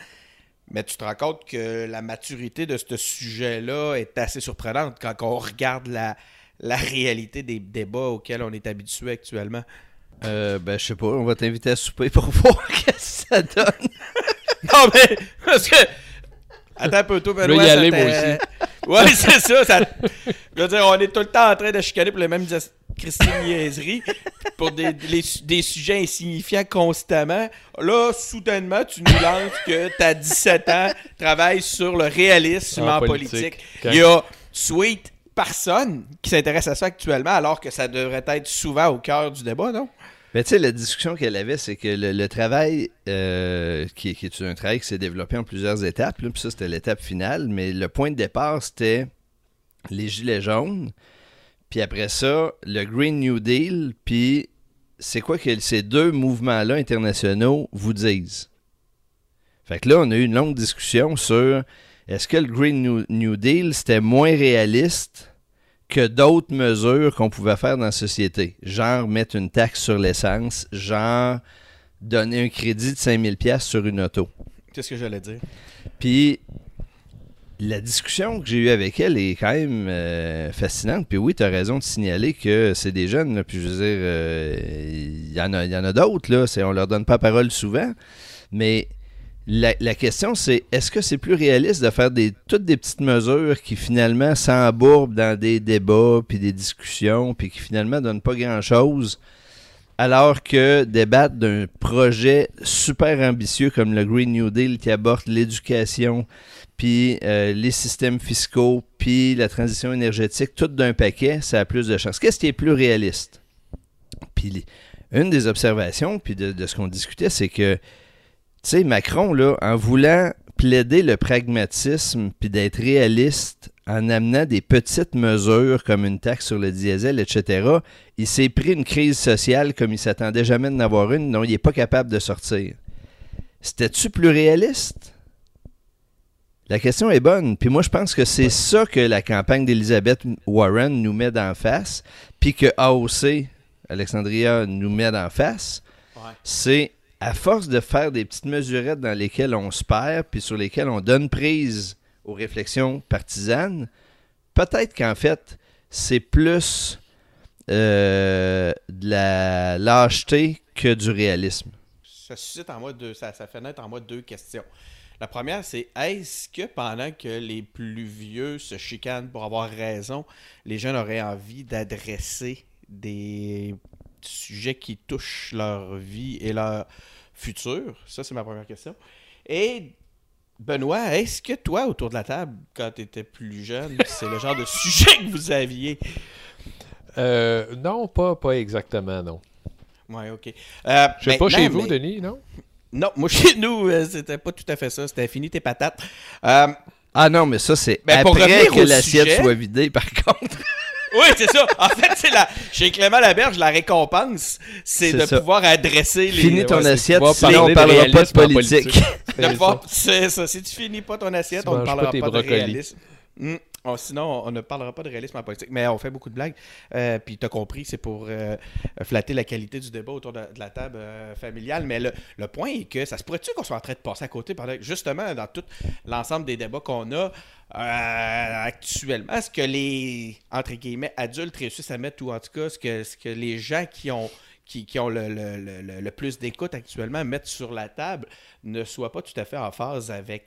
Mais tu te rends compte que la maturité de ce sujet-là est assez surprenante quand on regarde la, la réalité des débats auxquels on est habitué actuellement. Euh, ben, je sais pas, on va t'inviter à souper pour voir qu'est-ce que ça donne. Non, mais parce que. Attends un peu, toi, Benoît. y ça aller, moi Ouais, c'est ça, ça. Je veux dire, on est tout le temps en train de chicaner pour les mêmes Christine niaiseries, pour des, les des sujets insignifiants constamment. Là, soudainement, tu nous lances que t'as 17 ans, travailles sur le réalisme en, En politique. politique. Il y a sweet personne qui s'intéresse à ça actuellement, alors que ça devrait être souvent au cœur du débat, non? Ben, tu sais, la discussion qu'elle avait, c'est que le, travail, euh, qui, est un travail qui s'est développé en plusieurs étapes, puis ça, c'était l'étape finale, mais le point de départ, c'était les gilets jaunes, puis après ça, le Green New Deal, puis c'est quoi que ces deux mouvements-là internationaux vous disent? Fait que là, on a eu une longue discussion sur est-ce que le Green New Deal, c'était moins réaliste que d'autres mesures qu'on pouvait faire dans la société. Genre mettre une taxe sur l'essence, genre donner un crédit de 5000 pièces sur une auto. C'est ce que j'allais dire? Puis la discussion que j'ai eue avec elle est quand même euh, fascinante. Puis oui, tu as raison de signaler que c'est des jeunes. là. puis je veux dire, euh, il y en a, y en a d'autres. Là. On leur donne pas parole souvent. Mais la, question, c'est est-ce que c'est plus réaliste de faire toutes des petites mesures qui finalement s'embourbent dans des débats, puis des discussions, puis qui finalement donnent pas grand-chose, alors que débattre d'un projet super ambitieux comme le Green New Deal qui aborde l'éducation, puis euh, les systèmes fiscaux, puis la transition énergétique, tout d'un paquet, ça a plus de chances. Qu'est-ce qui est plus réaliste? Puis une des observations, puis de ce qu'on discutait, c'est que, tu sais, Macron, là, en voulant plaider le pragmatisme, puis d'être réaliste, en amenant des petites mesures comme une taxe sur le diesel, etc., il s'est pris une crise sociale comme il s'attendait jamais d'en avoir une, dont il n'est pas capable de sortir. C'était-tu plus réaliste? La question est bonne. Puis moi, je pense que c'est ça que la campagne d'Elizabeth Warren nous met d'en face, puis que AOC, Alexandria, nous met d'en face. Ouais. C'est à force de faire des petites mesurettes dans lesquelles on se perd, puis sur lesquelles on donne prise aux réflexions partisanes, peut-être qu'en fait, c'est plus euh, de la lâcheté que du réalisme. ça suscite en moi deux, ça, ça fait naître en moi deux questions. La première, c'est est-ce que pendant que les plus vieux se chicanent pour avoir raison, les jeunes auraient envie d'adresser des sujets qui touchent leur vie et leur futur? Ça, c'est ma première question. Et Benoît, est-ce que toi, autour de la table, quand tu étais plus jeune, c'est le genre de sujet que vous aviez? Euh, non, pas, pas exactement, non. Ouais, ok. Euh, Je sais pas chez vous, mais- Denis, non? Non, moi chez nous, euh, c'était pas tout à fait ça. C'était fini tes patates. Euh, Ah non, mais ça, c'est Ben, pour après revenir que l'assiette sujet- soit vidée, par contre. oui, c'est ça. En fait, c'est la chez Clément Laberge, la récompense, c'est de ça. pouvoir adresser les. Finis ton ouais, assiette, sinon parler on de parlera pas de politique. de C'est ça. C'est ça. Si tu finis pas ton assiette, Tu on ne parlera pas de réalisme. Hmm. Oh, sinon, on ne parlera pas de réalisme en politique. Mais on fait beaucoup de blagues. Euh, puis tu as compris, c'est pour euh, flatter la qualité du débat autour de, de la table euh, familiale. Mais le, le point est que ça se pourrait-tu qu'on soit en train de passer à côté pendant justement dans tout l'ensemble des débats qu'on a euh, actuellement, est-ce que les entre guillemets adultes réussissent à mettre, ou en tout cas, ce que, ce que les gens qui ont le, le- le- le- plus d'écoute actuellement mettent sur la table ne soient pas tout à fait en phase avec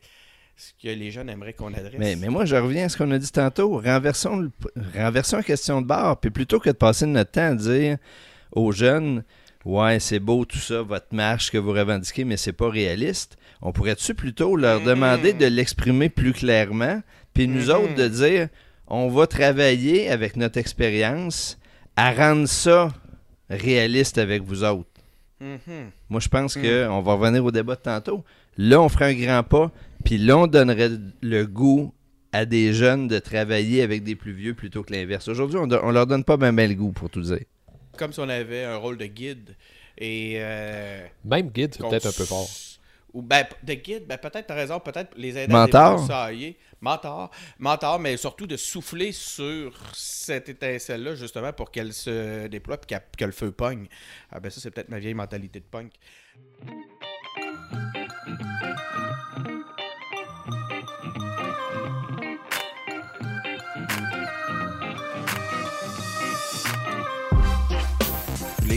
ce que les jeunes aimeraient qu'on adresse. Mais, moi, je reviens à ce qu'on a dit tantôt. Renversons, renversons la question de barre. Puis plutôt que de passer notre temps à dire aux jeunes Ouais, c'est beau tout ça, votre marche que vous revendiquez, mais c'est pas réaliste. On pourrait-tu plutôt leur demander de l'exprimer plus clairement, puis nous autres de dire on va travailler avec notre expérience à rendre ça réaliste avec vous autres? Mhm. Moi, je pense que on va revenir au débat de tantôt. Là, on ferait un grand pas, puis là, on donnerait le goût à des jeunes de travailler avec des plus vieux plutôt que l'inverse. Aujourd'hui, on, on leur donne pas ben le goût, pour tout dire. Comme si on avait un rôle de guide et. euh, Même guide, c'est peut-être un peu fort. Ou ben, de guide, ben peut-être, t'as raison, peut-être les aider Mentor? à débroussailler. Mentor. Mentor, mais surtout de souffler sur cette étincelle-là, justement, pour qu'elle se déploie et que le feu pogne. Ah ben ça, c'est peut-être ma vieille mentalité de punk.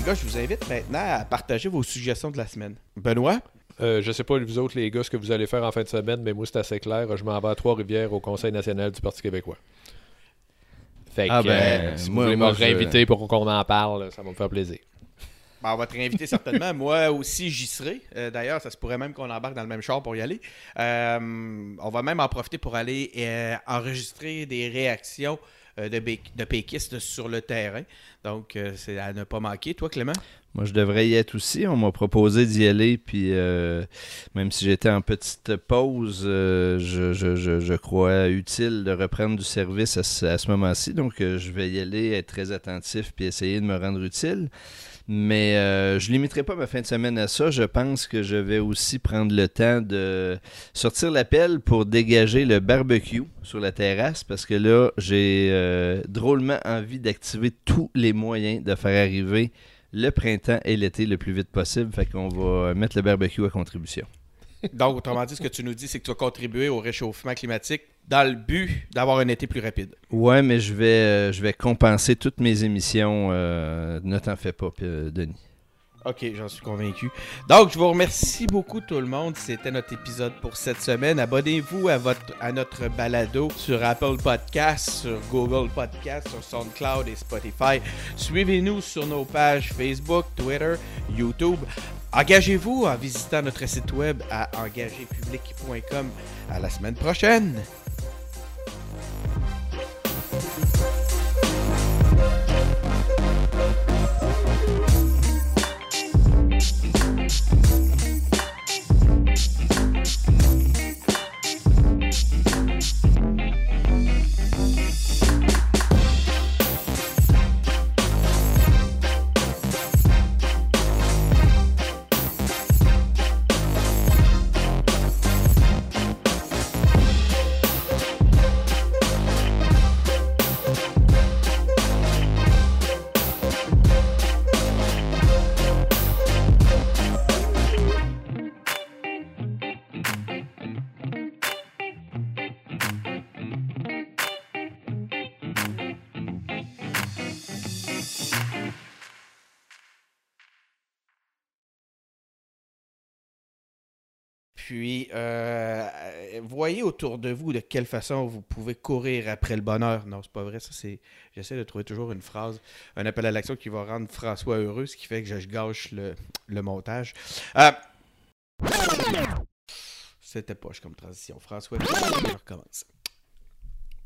Gars, je vous invite maintenant à partager vos suggestions de la semaine. Benoît? Euh, je sais pas, vous autres, les gars, ce que vous allez faire en fin de semaine, mais moi, c'est assez clair. Je m'en vais à Trois-Rivières au Conseil national du Parti québécois. Fait que, Ah ben, euh, si moi- vous voulez me je- réinviter pour qu'on en parle, ça va me faire plaisir. Ben, on va te réinviter certainement. Moi aussi, j'y serai. Euh, D'ailleurs, ça se pourrait même qu'on embarque dans le même char pour y aller. Euh, on va même en profiter pour aller euh, enregistrer des réactions euh, de, bé- de péquistes sur le terrain. Donc, euh, c'est à ne pas manquer. Toi, Clément? Moi, je devrais y être aussi. On m'a proposé d'y aller, puis euh, même si j'étais en petite pause, euh, je, je- je- je crois utile de reprendre du service à ce, moment-ci. Donc, euh, je vais y aller, être très attentif, puis essayer de me rendre utile. Mais euh, je limiterai pas ma fin de semaine à ça. Je pense que je vais aussi prendre le temps de sortir l'appel pour dégager le barbecue sur la terrasse parce que là, j'ai euh, drôlement envie d'activer tous les moyens de faire arriver le printemps et l'été le plus vite possible. Fait qu'on va mettre le barbecue à contribution. Donc, autrement dit, ce que tu nous dis, c'est que tu vas contribuer au réchauffement climatique dans le but d'avoir un été plus rapide. Ouais, mais je vais, euh, je vais compenser toutes mes émissions. euh, ne t'en fais pas, euh, Denis. Ok, j'en suis convaincu. Donc, je vous remercie beaucoup tout le monde. C'était notre épisode pour cette semaine. Abonnez-vous à, votre, à notre balado sur Apple Podcasts, sur Google Podcasts, sur SoundCloud et Spotify. Suivez-nous sur nos pages Facebook, Twitter, YouTube. Engagez-vous en visitant notre site web à engagépublic.com. À la semaine prochaine! Puis, euh, voyez autour de vous de quelle façon vous pouvez courir après le bonheur. Non, c'est pas vrai. Ça, c'est. J'essaie de trouver toujours une phrase, un appel à l'action qui va rendre François heureux, ce qui fait que je gâche le, montage. Euh, C'était poche comme transition. François, je recommence.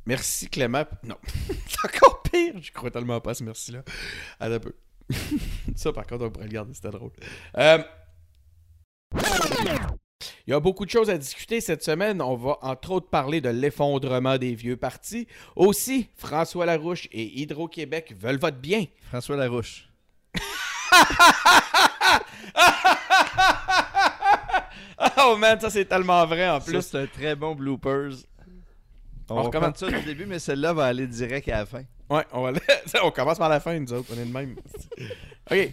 Merci Clément. Non, c'est encore pire. Je crois tellement pas à ce merci-là. Attends un peu. Ça, par contre, on pourrait le garder, c'était drôle. Euh, il y a beaucoup de choses à discuter cette semaine. On va entre autres parler de l'effondrement des vieux partis. Aussi, François Larouche et Hydro-Québec veulent votre bien. François Larouche. oh man, ça c'est tellement vrai en plus. c'est un très bon bloopers. On, recommence. ça du début, mais celle-là va aller direct à la fin. Ouais, on, va... on commence par la fin, nous autres. On est de même. OK.